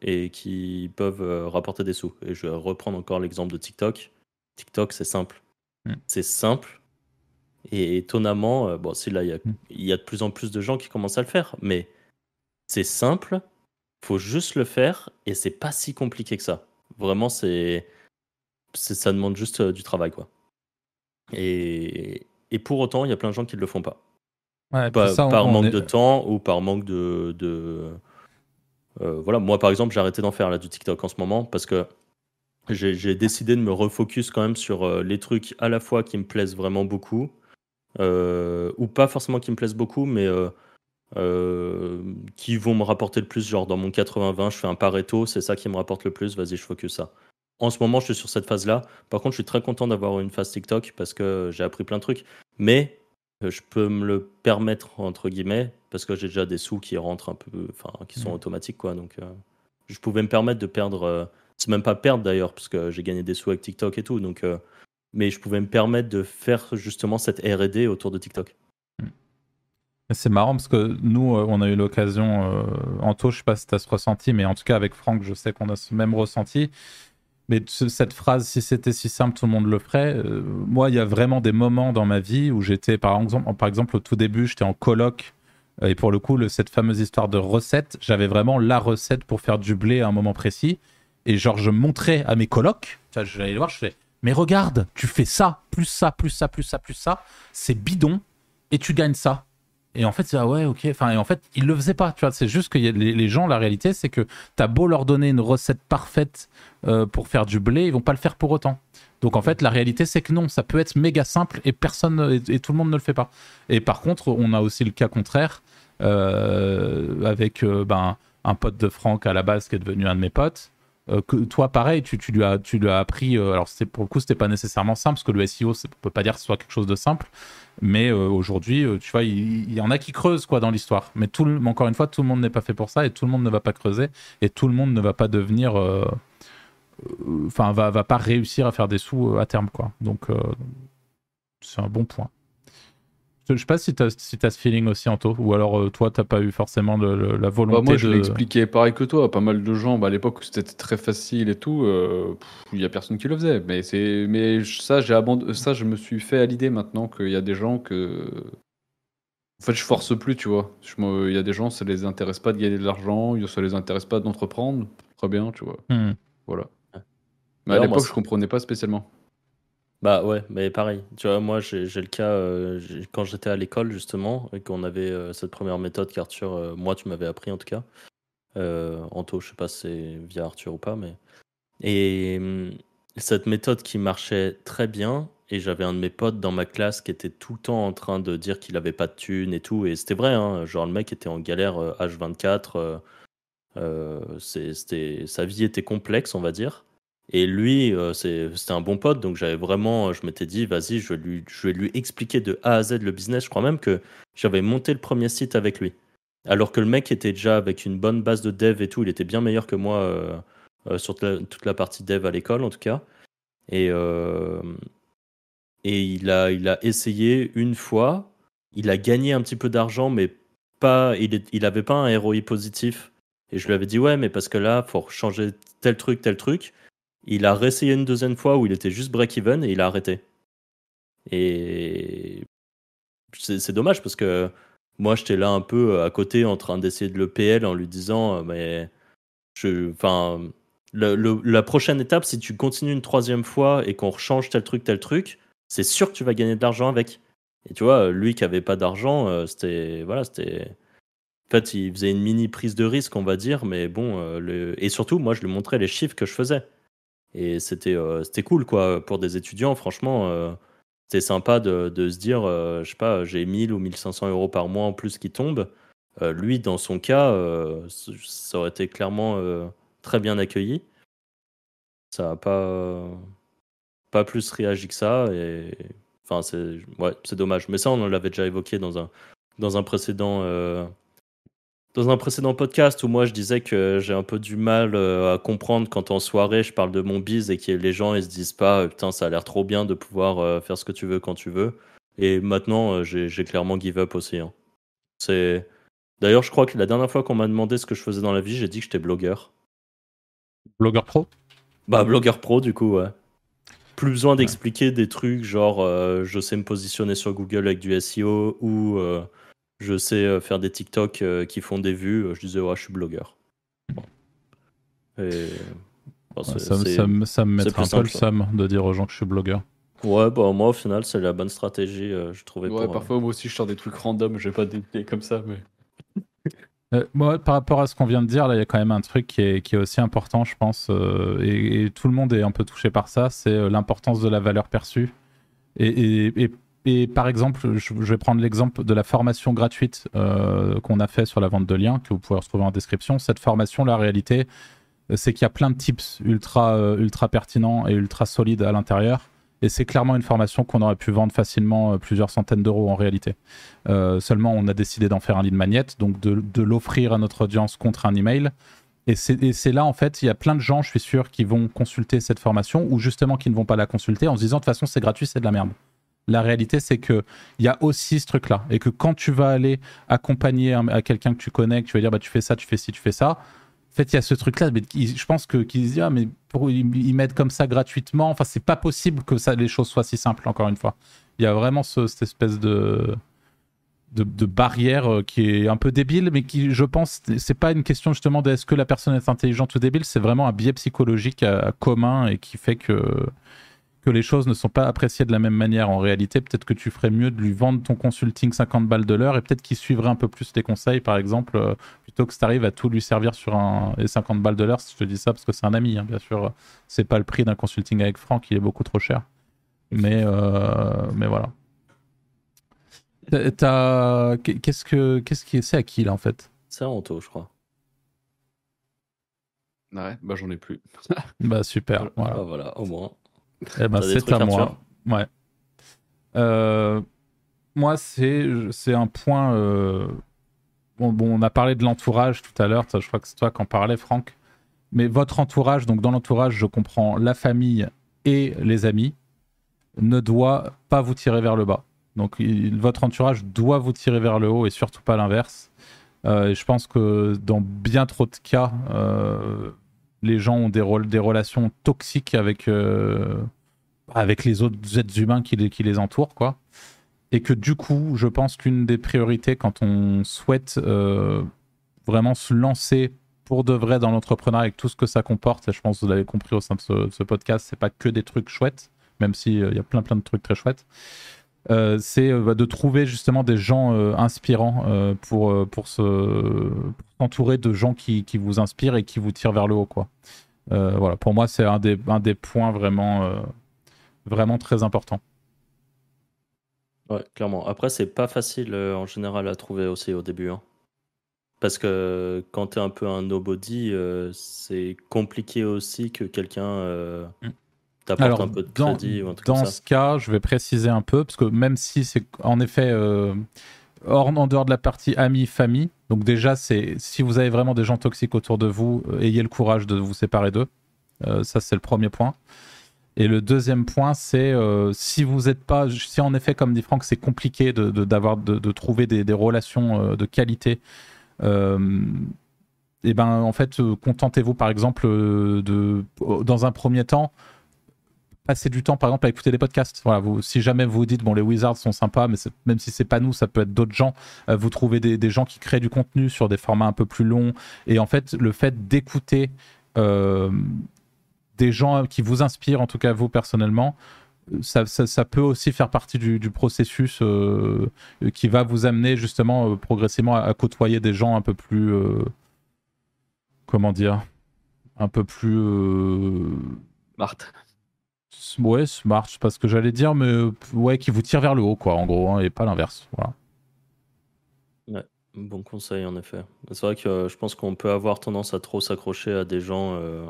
et qui peuvent rapporter des sous et je vais reprendre encore l'exemple de TikTok TikTok c'est simple hmm. c'est simple et étonnamment, euh, bon, si là, mm. il y, a de plus en plus de gens qui commencent à le faire, mais c'est simple, faut juste le faire et c'est pas si compliqué que ça. Vraiment, c'est, ça demande juste euh, du travail, quoi. Et, et pour autant, il y a plein de gens qui ne le font pas. par manque de temps ou par manque de. de euh, voilà, moi par exemple, j'ai arrêté d'en faire là du TikTok en ce moment parce que j'ai décidé de me refocus quand même sur les trucs à la fois qui me plaisent vraiment beaucoup euh, ou pas forcément qui me plaisent beaucoup, mais euh, euh, qui vont me rapporter le plus. Genre dans mon 80-20, je fais un Pareto, c'est ça qui me rapporte le plus, vas-y, je focus ça. En ce moment, je suis sur cette phase-là. Par contre, je suis très content d'avoir une phase TikTok parce que j'ai appris plein de trucs. Mais je peux me le permettre, entre guillemets, parce que j'ai déjà des sous qui rentrent un peu, enfin, qui sont Mm. automatiques, quoi. Donc, euh, je pouvais me permettre de perdre. euh, c'est même pas perdre d'ailleurs, parce que j'ai gagné des sous avec TikTok et tout. Donc, euh, mais je pouvais me permettre de faire justement cette R&D autour de TikTok. Et C'est marrant parce que nous, on a eu l'occasion, Anto, je sais pas si tu as ce ressenti, mais en tout cas avec Franck, je sais qu'on a ce même ressenti. Mais ce- cette phrase, si c'était si simple, tout le monde le ferait. euh, moi, il y a vraiment des moments dans ma vie où j'étais, par exemple, par exemple, au tout début, j'étais en coloc. Euh, Et pour le coup, cette fameuse histoire de recette, j'avais vraiment la recette pour faire du blé à un moment précis. Et genre, je montrais à mes colocs, j'allais les voir, je fais, mais regarde, tu fais ça, plus ça, plus ça, plus ça, plus ça, c'est bidon, et tu gagnes ça. Et en fait, c'est ah ouais, ok. Enfin, et en fait, ils le faisaient pas. Tu vois, c'est juste que les gens, la réalité, c'est que t'as beau leur donner une recette parfaite euh, pour faire du blé, ils vont pas le faire pour autant. Donc en fait, la réalité, c'est que non, ça peut être méga simple et personne et, tout le monde ne le fait pas. Et par contre, on a aussi le cas contraire euh, avec euh, ben, un pote de Franck à la base qui est devenu un de mes potes. Euh, toi, pareil, tu, lui as, appris. alors, pour le coup, c'était pas nécessairement simple parce que le SEO, on peut pas dire que ce soit quelque chose de simple. Mais aujourd'hui, tu vois, il, y en a qui creusent quoi dans l'histoire. Mais encore une fois, tout le monde n'est pas fait pour ça et tout le monde ne va pas creuser et tout le monde ne va pas devenir, enfin, va, va pas réussir à faire des sous euh, à terme quoi. Donc, euh, c'est un bon point. Je sais pas si tu as, si t'as ce feeling aussi, Anto, ou alors euh, toi, t'as pas eu forcément le- le- la volonté Bah, moi, je de. l'ai expliqué pareil que toi. Pas mal de gens, bah, à l'époque où c'était très facile et tout, euh, il y a personne qui le faisait. Mais mais ça. Ça, je me suis fait à l'idée maintenant qu'il y a des gens que. En fait, je force plus, tu vois. Me- Il y a des gens, ça les intéresse pas de gagner de l'argent, ça les intéresse pas d'entreprendre. Très bien, tu vois. Hmm. Voilà. Mais à l'époque, je comprenais pas spécialement. Bah ouais, mais pareil. Tu vois, moi, j'ai le cas euh, quand j'étais à l'école, justement, et qu'on avait euh, cette première méthode qu'Arthur, euh, moi, tu m'avais appris en tout cas. Anto, je sais pas si c'est via Arthur ou pas, mais. Et hum, cette méthode qui marchait très bien, et j'avais un de mes potes dans ma classe qui était tout le temps en train de dire qu'il avait pas de thunes et tout, et c'était vrai, hein, genre le mec était en galère euh, H24, euh, euh, c'est- c'était, sa vie était complexe, on va dire. Et lui, euh, c'était un bon pote, donc j'avais vraiment, je m'étais dit, vas-y, je vais, lui, expliquer de A à Z le business. Je crois même que j'avais monté le premier site avec lui. Alors que le mec était déjà avec une bonne base de dev et tout, il était bien meilleur que moi euh, euh, sur toute la, partie dev à l'école, en tout cas. Et, il, a, il essayé une fois, il a gagné un petit peu d'argent, mais pas, il, est, il avait pas un ROI positif. Et je lui avais dit, ouais, mais parce que là, faut changer tel truc, tel truc. Il a réessayé une deuxième fois où il était juste break-even et il a arrêté. Et c'est dommage parce que moi, j'étais là un peu à côté en train d'essayer de le PL en lui disant, euh, mais je, enfin, la prochaine étape, si tu continues une troisième fois et qu'on rechange tel truc, tel truc, c'est sûr que tu vas gagner de l'argent avec. Et tu vois, lui qui avait pas d'argent, euh, c'était, voilà, c'était. En fait, il faisait une mini prise de risque, on va dire, mais bon, euh, le... et surtout, moi, je lui montrais les chiffres que je faisais. Et c'était euh, c'était cool, quoi, pour des étudiants, franchement, euh, c'était sympa de, de se dire, euh, je sais pas, j'ai 1000 ou 1500 euros par mois en plus qui tombent. Lui, dans son cas, ça aurait été clairement très bien accueilli. Ça n'a pas, pas plus réagi que ça, et enfin, c'est ouais, dommage. Mais ça, on l'avait déjà évoqué dans un, dans un précédent. Dans un précédent podcast où moi je disais que j'ai un peu du mal euh, à comprendre quand en soirée je parle de mon bise et que les gens ils se disent pas euh, putain ça a l'air trop bien de pouvoir euh, faire ce que tu veux quand tu veux. Et maintenant j'ai clairement give up aussi. hein. C'est d'ailleurs je crois que la dernière fois qu'on m'a demandé ce que je faisais dans la vie j'ai dit que j'étais blogueur. Blogueur pro? Bah blogueur pro du coup ouais. Plus besoin d'expliquer des trucs genre euh, je sais me positionner sur Google avec du SEO ou euh, je sais euh, faire des TikTok euh, qui font des vues. Je disais ouais je suis blogueur. Bon. Et bon, c'est- Ouais, ça, me- ça, me- me un peu le somme de dire aux gens que je suis blogueur. Ouais bah moi au final c'est la bonne stratégie euh, je trouvais Ouais, pour, euh, parfois, moi aussi, je sors des trucs random, j'ai pas d'idée comme ça, mais. Euh, moi, par rapport à ce qu'on vient de dire, là, il y a quand même un truc qui est, qui est aussi important, je pense, euh, et, et tout le monde est un peu touché par ça, c'est euh, l'importance de la valeur perçue. Et, et- et- et par exemple, je, vais prendre l'exemple de la formation gratuite euh, qu'on a fait sur la vente de liens, que vous pouvez retrouver en description. Cette formation, la réalité, c'est qu'il y a plein de tips ultra, euh, ultra pertinents et ultra solides à l'intérieur. Et c'est clairement une formation qu'on aurait pu vendre facilement euh, plusieurs centaines d'euros en réalité. Seulement, on a décidé d'en faire un lead magnet, donc de, de l'offrir à notre audience contre un email. Et c'est là, en fait, il y a plein de gens, je suis sûr, qui vont consulter cette formation ou justement qui ne vont pas la consulter en se disant de toute façon, c'est gratuit, c'est de la merde. La réalité, c'est qu'il y a aussi ce truc-là. Et que quand tu vas aller accompagner à quelqu'un que tu connais, que tu vas dire bah, tu fais ça, tu fais ci, tu fais ça, en fait, il y a ce truc-là. Mais je pense qu'ils se disent ah, mais pour, ils, mettent comme ça gratuitement. Enfin, c'est pas possible que ça, les choses soient si simples, encore une fois. Il y a vraiment cette espèce de de, barrière euh, qui est un peu débile, mais qui, je pense, c'est pas une question justement de est-ce que la personne est intelligente ou débile, c'est vraiment un biais psychologique euh, commun et qui fait que, que les choses ne sont pas appréciées de la même manière en réalité. Peut-être que tu ferais mieux de lui vendre ton consulting 50 balles de l'heure et peut-être qu'il suivrait un peu plus tes conseils, par exemple, euh, plutôt que tu arrives à tout lui servir sur un et 50 balles de l'heure. Si je te dis ça parce que c'est un ami, hein, bien sûr, c'est pas le prix d'un consulting avec Franck, il est beaucoup trop cher. Mais, mais voilà. Qu'est-ce que qu'est-ce qui c'est à qui là en fait? C'est à Anto, je crois. Ouais, bah j'en ai plus. bah super. Voilà. Bah, voilà, au moins. Eh ben, c'est à moi. Ouais. Euh, moi, c'est c'est un point. Euh, bon, bon, on a parlé de l'entourage tout à l'heure. Je crois que c'est toi qui en parlais, Franck. Mais votre entourage, donc dans l'entourage, je comprends la famille et les amis, ne doit pas vous tirer vers le bas. Donc votre entourage doit vous tirer vers le haut et surtout pas l'inverse. Euh, je pense que dans bien trop de cas, euh, les gens ont des, des relations toxiques avec, euh, avec les autres êtres humains qui les, entourent. Quoi. Et que du coup, je pense qu'une des priorités quand on souhaite vraiment se lancer pour de vrai dans l'entrepreneuriat avec tout ce que ça comporte, et je pense que vous l'avez compris au sein de ce, ce podcast, c'est pas que des trucs chouettes, même s'il il y a plein plein de trucs très chouettes. Euh, c'est euh, bah, de trouver justement des gens euh, inspirants pour, pour s'entourer de gens qui, qui, vous inspirent et qui vous tirent vers le haut. Quoi. voilà, pour moi, c'est un des, un des points vraiment, vraiment très importants. Ouais, clairement. Après, c'est pas facile en général à trouver aussi au début. Hein. Parce que quand tu es un peu un nobody, c'est compliqué aussi que quelqu'un mm. Alors, un peu de dans, crédit ou un truc Dans ce cas, je vais préciser un peu, parce que même si c'est en effet euh, hors, en dehors de la partie amis, famille, donc déjà, c'est si vous avez vraiment des gens toxiques autour de vous, euh, ayez le courage de vous séparer d'eux. Euh, ça, c'est le premier point. Et le deuxième point, c'est si vous n'êtes pas, si en effet, comme dit Franck, c'est compliqué de, d'avoir, de, trouver des, des relations de qualité. et ben en fait, contentez-vous par exemple de, dans un premier temps, passer du temps, par exemple, à écouter des podcasts. Voilà, si jamais vous dites, bon, les Wizards sont sympas, mais même si c'est pas nous, ça peut être d'autres gens. Euh, vous trouvez des, gens qui créent du contenu sur des formats un peu plus longs. Et en fait, le fait d'écouter euh, des gens qui vous inspirent, en tout cas vous personnellement, ça, peut aussi faire partie du, processus euh, qui va vous amener justement progressivement à, côtoyer des gens un peu plus. comment dire? Un peu plus. Marthe. Ouais, smart, c'est pas ce que j'allais dire, mais euh, ouais, qui vous tire vers le haut, quoi, en gros, hein, et pas l'inverse. Voilà. Bon conseil, en effet. C'est vrai que euh, je pense qu'on peut avoir tendance à trop s'accrocher à des gens. Euh,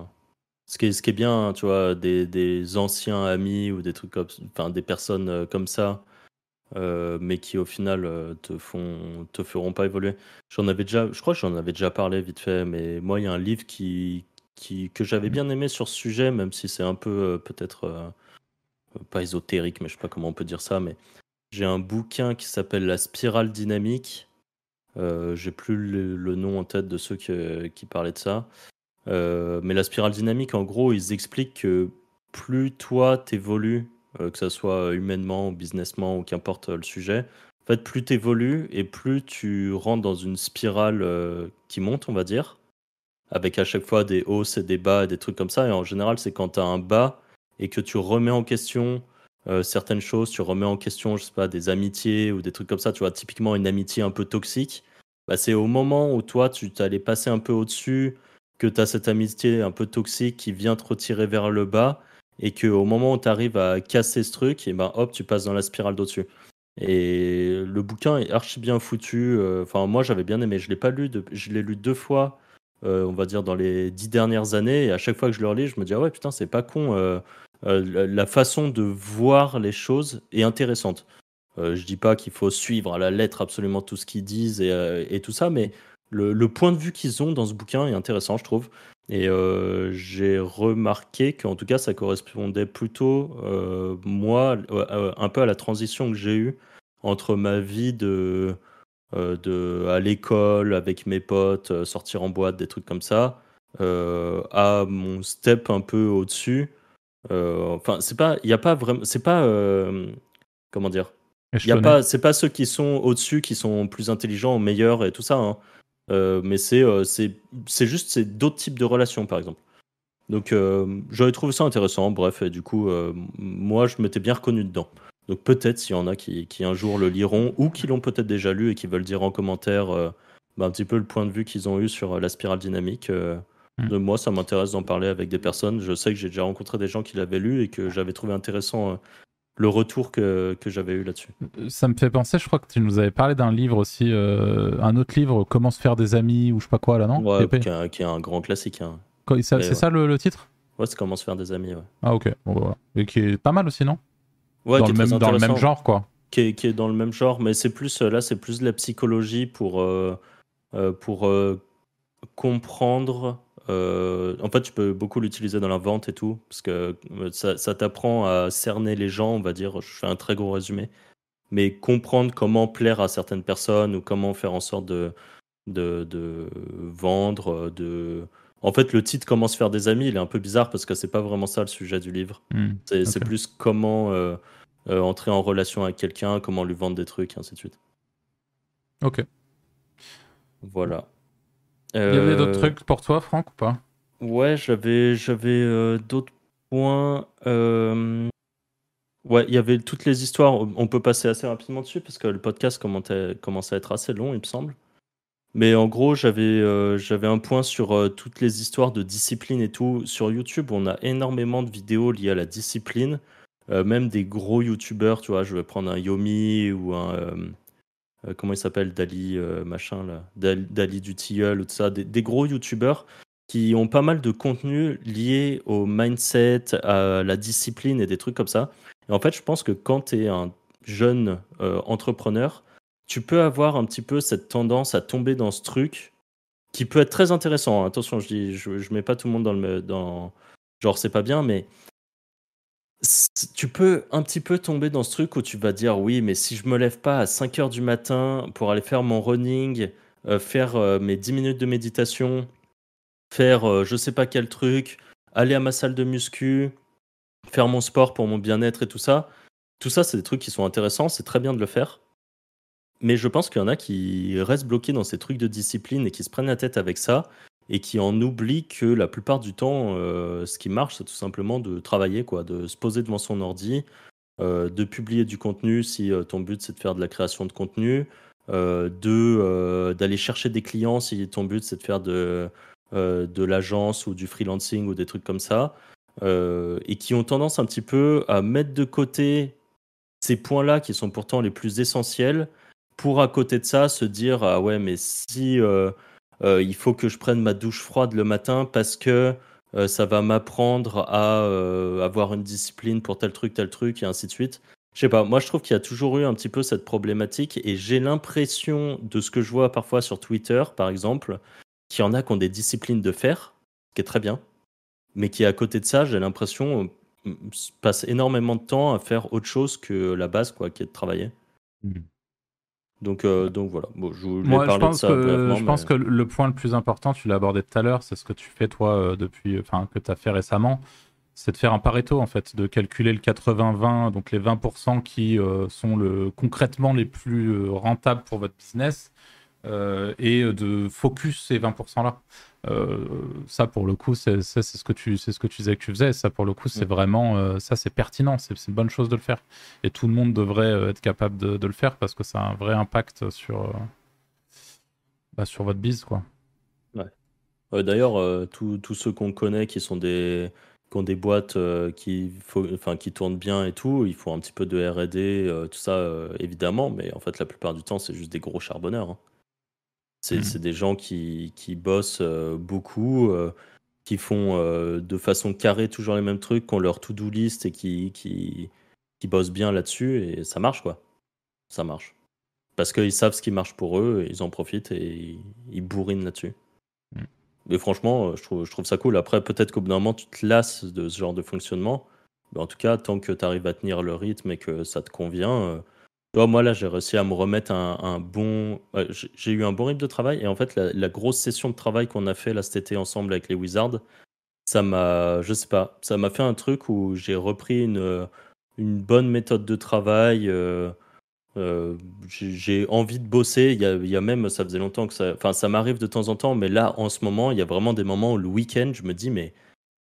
ce, qui est, ce qui est bien, hein, tu vois, des, des, anciens amis ou des trucs comme enfin, des personnes comme ça, mais qui au final te, font, te feront pas évoluer. J'en avais déjà, je crois que j'en avais déjà parlé vite fait, mais moi, il y a un livre qui, que j'avais bien aimé sur ce sujet, même si c'est un peu euh, peut-être euh, pas ésotérique, mais je sais pas comment on peut dire ça, mais j'ai un bouquin qui s'appelle La spirale dynamique. Euh, j'ai plus le, nom en tête de ceux qui, parlaient de ça. mais la spirale dynamique, en gros, ils expliquent que plus toi t'évolues, que ce soit humainement ou businessment ou qu'importe le sujet, en fait, plus t'évolues et plus tu rentres dans une spirale qui monte, on va dire avec à chaque fois des hausses et des bas et des trucs comme ça. Et en général, c'est quand tu as un bas et que tu remets en question euh, certaines choses, tu remets en question, je sais pas, des amitiés ou des trucs comme ça, tu vois, typiquement une amitié un peu toxique, bah, c'est au moment où toi, tu t'allais passer un peu au-dessus, que tu as cette amitié un peu toxique qui vient te retirer vers le bas, et qu'au moment où tu arrives à casser ce truc, et ben hop, tu passes dans la spirale d'au-dessus. Et le bouquin est archi bien foutu. Euh, enfin, moi, j'avais bien aimé. Je l'ai pas lu, je l'ai lu deux fois on va dire, dans les dix dernières années. Et à chaque fois que je le relis, je me dis, ah ouais, putain, c'est pas con. la façon de voir les choses est intéressante. je dis pas qu'il faut suivre à la lettre absolument tout ce qu'ils disent et, tout ça, mais le, point de vue qu'ils ont dans ce bouquin est intéressant, je trouve. Et euh, j'ai remarqué qu'en tout cas, ça correspondait plutôt, euh, moi, euh, un peu à la transition que j'ai eue entre ma vie de, de à l'école avec mes potes, sortir en boîte, des trucs comme ça, à mon step un peu au-dessus. enfin, c'est pas, il y a pas vraiment, c'est pas, comment dire, il y a pas, c'est pas ceux qui sont au-dessus qui sont plus intelligents, meilleurs et tout ça. Hein. Euh, mais euh, c'est c'est juste c'est d'autres types de relations par exemple. Donc euh, j'aurais trouvé ça intéressant. Bref, et du coup, moi je m'étais bien reconnu dedans. Donc peut-être s'il y en a qui, qui, un jour le liront ou qui l'ont peut-être déjà lu et qui veulent dire en commentaire bah, un petit peu le point de vue qu'ils ont eu sur la spirale dynamique. Hmm. De moi, ça m'intéresse d'en parler avec des personnes. Je sais que j'ai déjà rencontré des gens qui l'avaient lu et que j'avais trouvé intéressant le retour que, que j'avais eu là-dessus. Ça me fait penser, je crois que tu nous avais parlé d'un livre aussi, euh, un autre livre, Comment se faire des amis ou je sais pas quoi là, non? Ouais, qui, est un grand classique. Hein. C'est ça le, titre? Ouais, c'est Comment se faire des amis. Ouais. Ah ok, bon, bah, voilà. Et qui est pas mal aussi, non? Ouais, dans, le même, dans le même genre quoi. Qui est, qui est dans le même genre, mais c'est plus là, c'est plus de la psychologie pour, euh, euh, pour comprendre euh, en fait, tu peux beaucoup l'utiliser dans la vente et tout, parce que euh, ça, t'apprend à cerner les gens, on va dire, je fais un très gros résumé, mais comprendre comment plaire à certaines personnes ou comment faire en sorte de, de, vendre, de... En fait, le titre Comment se faire des amis, il est un peu bizarre parce que c'est pas vraiment ça le sujet du livre. Hmm, c'est plus comment euh, entrer en relation avec quelqu'un, comment lui vendre des trucs, et ainsi de suite. Ok. Voilà. Il y avait d'autres euh, trucs pour toi, Franck, ou pas? Ouais, j'avais, j'avais euh, d'autres points. Euh, ouais, il y avait toutes les histoires. On peut passer assez rapidement dessus parce que le podcast commence à être assez long, il me semble. Mais en gros, j'avais j'avais un point sur toutes les histoires de discipline et tout. Sur YouTube, on a énormément de vidéos liées à la discipline. même des gros YouTubeurs, tu vois, je vais prendre un Yomi ou un euh, comment il s'appelle, Dali, euh, machin, là, Dali, du Tilleul ou tout ça, des, gros youtubeurs qui ont pas mal de contenu lié au mindset, à la discipline et des trucs comme ça. Et en fait, je pense que quand tu es un jeune euh, entrepreneur, tu peux avoir un petit peu cette tendance à tomber dans ce truc qui peut être très intéressant. Attention, je dis, je, mets pas tout le monde dans le dans genre c'est pas bien, mais tu peux un petit peu tomber dans ce truc où tu vas dire oui, mais si je me lève pas à 5 heures du matin pour aller faire mon running, euh, faire euh, mes 10 minutes de méditation, faire euh, je sais pas quel truc, aller à ma salle de muscu, faire mon sport pour mon bien-être et tout ça, tout ça, c'est des trucs qui sont intéressants, c'est très bien de le faire. Mais je pense qu'il y en a qui restent bloqués dans ces trucs de discipline et qui se prennent la tête avec ça et qui en oublie que la plupart du temps, euh, ce qui marche, c'est tout simplement de travailler, quoi, de se poser devant son ordi, euh, de publier du contenu si euh, ton but c'est de faire de la création de contenu, de d'aller chercher des clients si ton but c'est de faire de de l'agence ou du freelancing ou des trucs comme ça, et qui ont tendance un petit peu à mettre de côté ces points-là qui sont pourtant les plus essentiels pour à côté de ça se dire ah ouais mais si euh, il faut que je prenne ma douche froide le matin parce que euh, ça va m'apprendre à euh, avoir une discipline pour tel truc, tel truc, et ainsi de suite. Je sais pas, moi je trouve qu'il y a toujours eu un petit peu cette problématique, et j'ai l'impression de ce que je vois parfois sur Twitter, par exemple, qu'il y en a qui ont des disciplines de faire, ce qui est très bien, mais qui à côté de ça, j'ai l'impression, passe énormément de temps à faire autre chose que la base, quoi, qui est de travailler. Mmh. Donc, euh, donc voilà. Bon, je, Moi, je pense, que, je pense que le point le plus important, tu l'as abordé tout à l'heure, c'est ce que tu fais toi euh, depuis, enfin que tu as fait récemment, c'est de faire un Pareto en fait, de calculer le 80-20, donc les 20% qui euh, sont le, concrètement les plus rentables pour votre business, et de focus ces 20% là. Euh, ça pour le coup c'est ce que tu c'est ce que tu disais que tu faisais ça pour le coup c'est mm. vraiment euh, ça c'est pertinent c'est une bonne chose de le faire et tout le monde devrait euh, être capable de, le faire parce que ça a un vrai impact sur bah, sur votre bise quoi ouais. d'ailleurs tous ceux qu'on connaît qui sont des qui ont des boîtes qui, faut, enfin, qui tournent bien et tout, il faut un petit peu de RD, tout ça évidemment, mais en fait la plupart du temps c'est juste des gros charbonneurs. Hein. C'est Mhm. des gens qui, qui bossent euh, beaucoup, euh, qui font euh, de façon carrée toujours les mêmes trucs, qui ont leur to-do list et qui, qui, qui bossent bien là-dessus et ça marche quoi. Ça marche. Parce qu'ils savent ce qui marche pour eux, et ils en profitent et ils, ils bourrinent là-dessus. Mm. Mais franchement, je trouve, je trouve ça cool. Après, peut-être qu'au bout d'un moment, tu te lasses de ce genre de fonctionnement. Mais en tout cas, tant que tu arrives à tenir le rythme et que ça te convient. Euh, moi, là, j'ai réussi à me remettre un, bon. ouais, j'ai- eu un bon rythme de travail. Et en fait, la, grosse session de travail qu'on a fait là cet été ensemble avec les Wizards, ça m'a. Je sais pas. Ça m'a fait un truc où j'ai repris une, une bonne méthode de travail. euh, euh, j'ai envie de bosser. Il y, a, même, ça faisait longtemps que ça. Enfin, ça m'arrive de temps en temps, mais là, en ce moment, il y a vraiment des moments où le week-end, je me dis, mais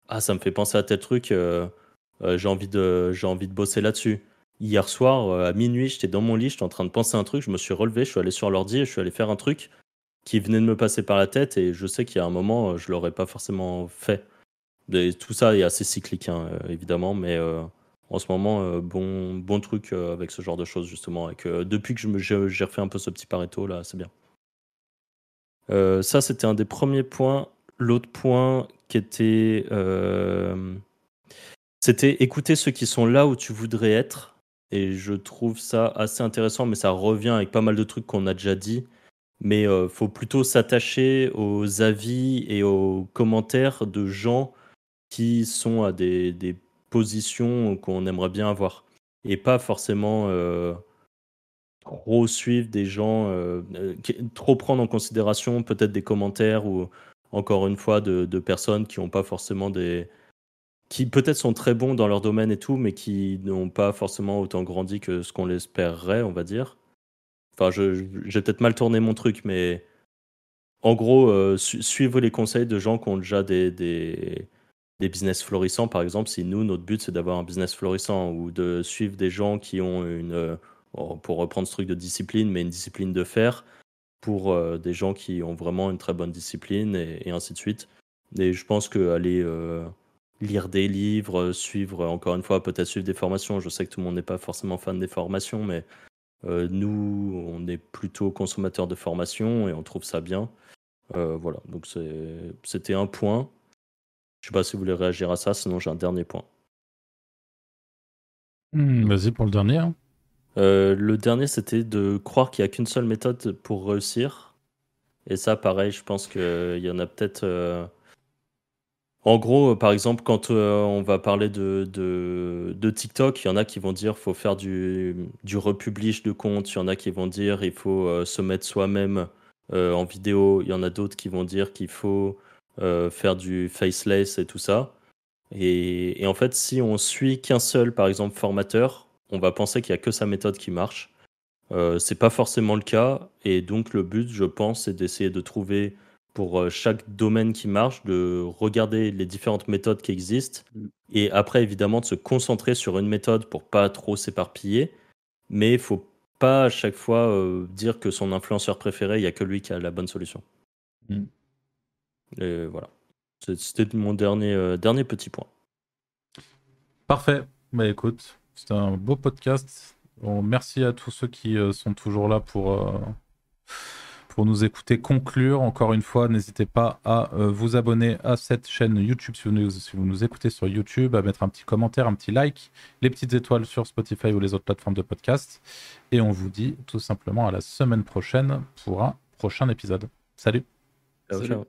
ah, ça me fait penser à tel truc. euh, euh, j'ai envie envie de bosser là-dessus. Hier soir, euh, à minuit, j'étais dans mon lit, j'étais en train de penser à un truc. Je me suis relevé, je suis allé sur l'ordi et je suis allé faire un truc qui venait de me passer par la tête. Et je sais qu'il y a un moment, euh, je l'aurais pas forcément fait. Tout ça est assez cyclique, hein, euh, évidemment, mais en ce moment, bon, bon truc avec ce genre de choses, justement. Et depuis que j'ai refait un peu ce petit pareto, là, c'est bien. Ça, c'était un des premiers points. L'autre point qui était. c'était écouter ceux qui sont là où tu voudrais être. Et je trouve ça assez intéressant, mais ça revient avec pas mal de trucs qu'on a déjà dit. Mais euh, faut plutôt s'attacher aux avis et aux commentaires de gens qui sont à des, positions qu'on aimerait bien avoir. Et pas forcément euh, trop suivre des gens, euh, euh, trop prendre en considération peut-être des commentaires ou encore une fois de personnes qui n'ont pas forcément des, qui peut-être sont très bons dans leur domaine et tout, mais qui n'ont pas forcément autant grandi que ce qu'on l'espérerait, on va dire. Enfin, j'ai peut-être mal tourné mon truc, mais en gros, euh, su- suivre les conseils de gens qui ont déjà des, des, business florissants, par exemple, si nous, notre but, c'est d'avoir un business florissant, ou de suivre des gens qui ont une, euh, oh, pour reprendre ce truc de discipline, mais une discipline de fer, pour euh, des gens qui ont vraiment une très bonne discipline, et, ainsi de suite. Et je pense qu'aller lire des livres, euh, suivre, encore une fois, peut-être suivre des formations. Je sais que tout le monde n'est pas forcément fan des formations, mais euh, nous, on est plutôt consommateurs de formations et on trouve ça bien. Euh, voilà, donc c'était un point. Je sais pas si vous voulez réagir à ça, sinon j'ai un dernier point. Hmm, Vas-y pour le dernier. hein. Euh, le dernier, c'était de croire qu'il n'y a qu'une seule méthode pour réussir. Et ça, pareil, je pense qu'il y en a peut-être. En gros, euh, par exemple, quand euh, on va parler de, TikTok, il y en a qui vont dire faut faire du, republish de compte. Il y en a qui vont dire il faut euh, se mettre soi-même en vidéo. Il y en a d'autres qui vont dire qu'il faut faire du faceless et tout ça. Et, en fait, si on suit qu'un seul, par exemple, formateur, on va penser qu'il n'y a que sa méthode qui marche. C'est pas forcément le cas. Et donc, le but, je pense, c'est d'essayer de trouver pour euh, chaque domaine qui marche, de regarder les différentes méthodes qui existent. Et après, évidemment, de se concentrer sur une méthode pour pas trop s'éparpiller. Mais il faut pas à chaque fois euh, dire que son influenceur préféré, il y a que lui qui a la bonne solution. Mm. Et voilà. C'était mon dernier, euh, dernier petit point. Parfait. Bah écoute, c'était un beau podcast. Bon, merci à tous ceux qui euh, sont toujours là pour, pour nous écouter conclure. Encore une fois, n'hésitez pas à euh, vous abonner à cette chaîne YouTube si vous, nous, si vous nous écoutez sur YouTube, à mettre un petit commentaire, un petit like, les petites étoiles sur Spotify ou les autres plateformes de podcast. Et on vous dit tout simplement à la semaine prochaine pour un prochain épisode. Salut Ciao.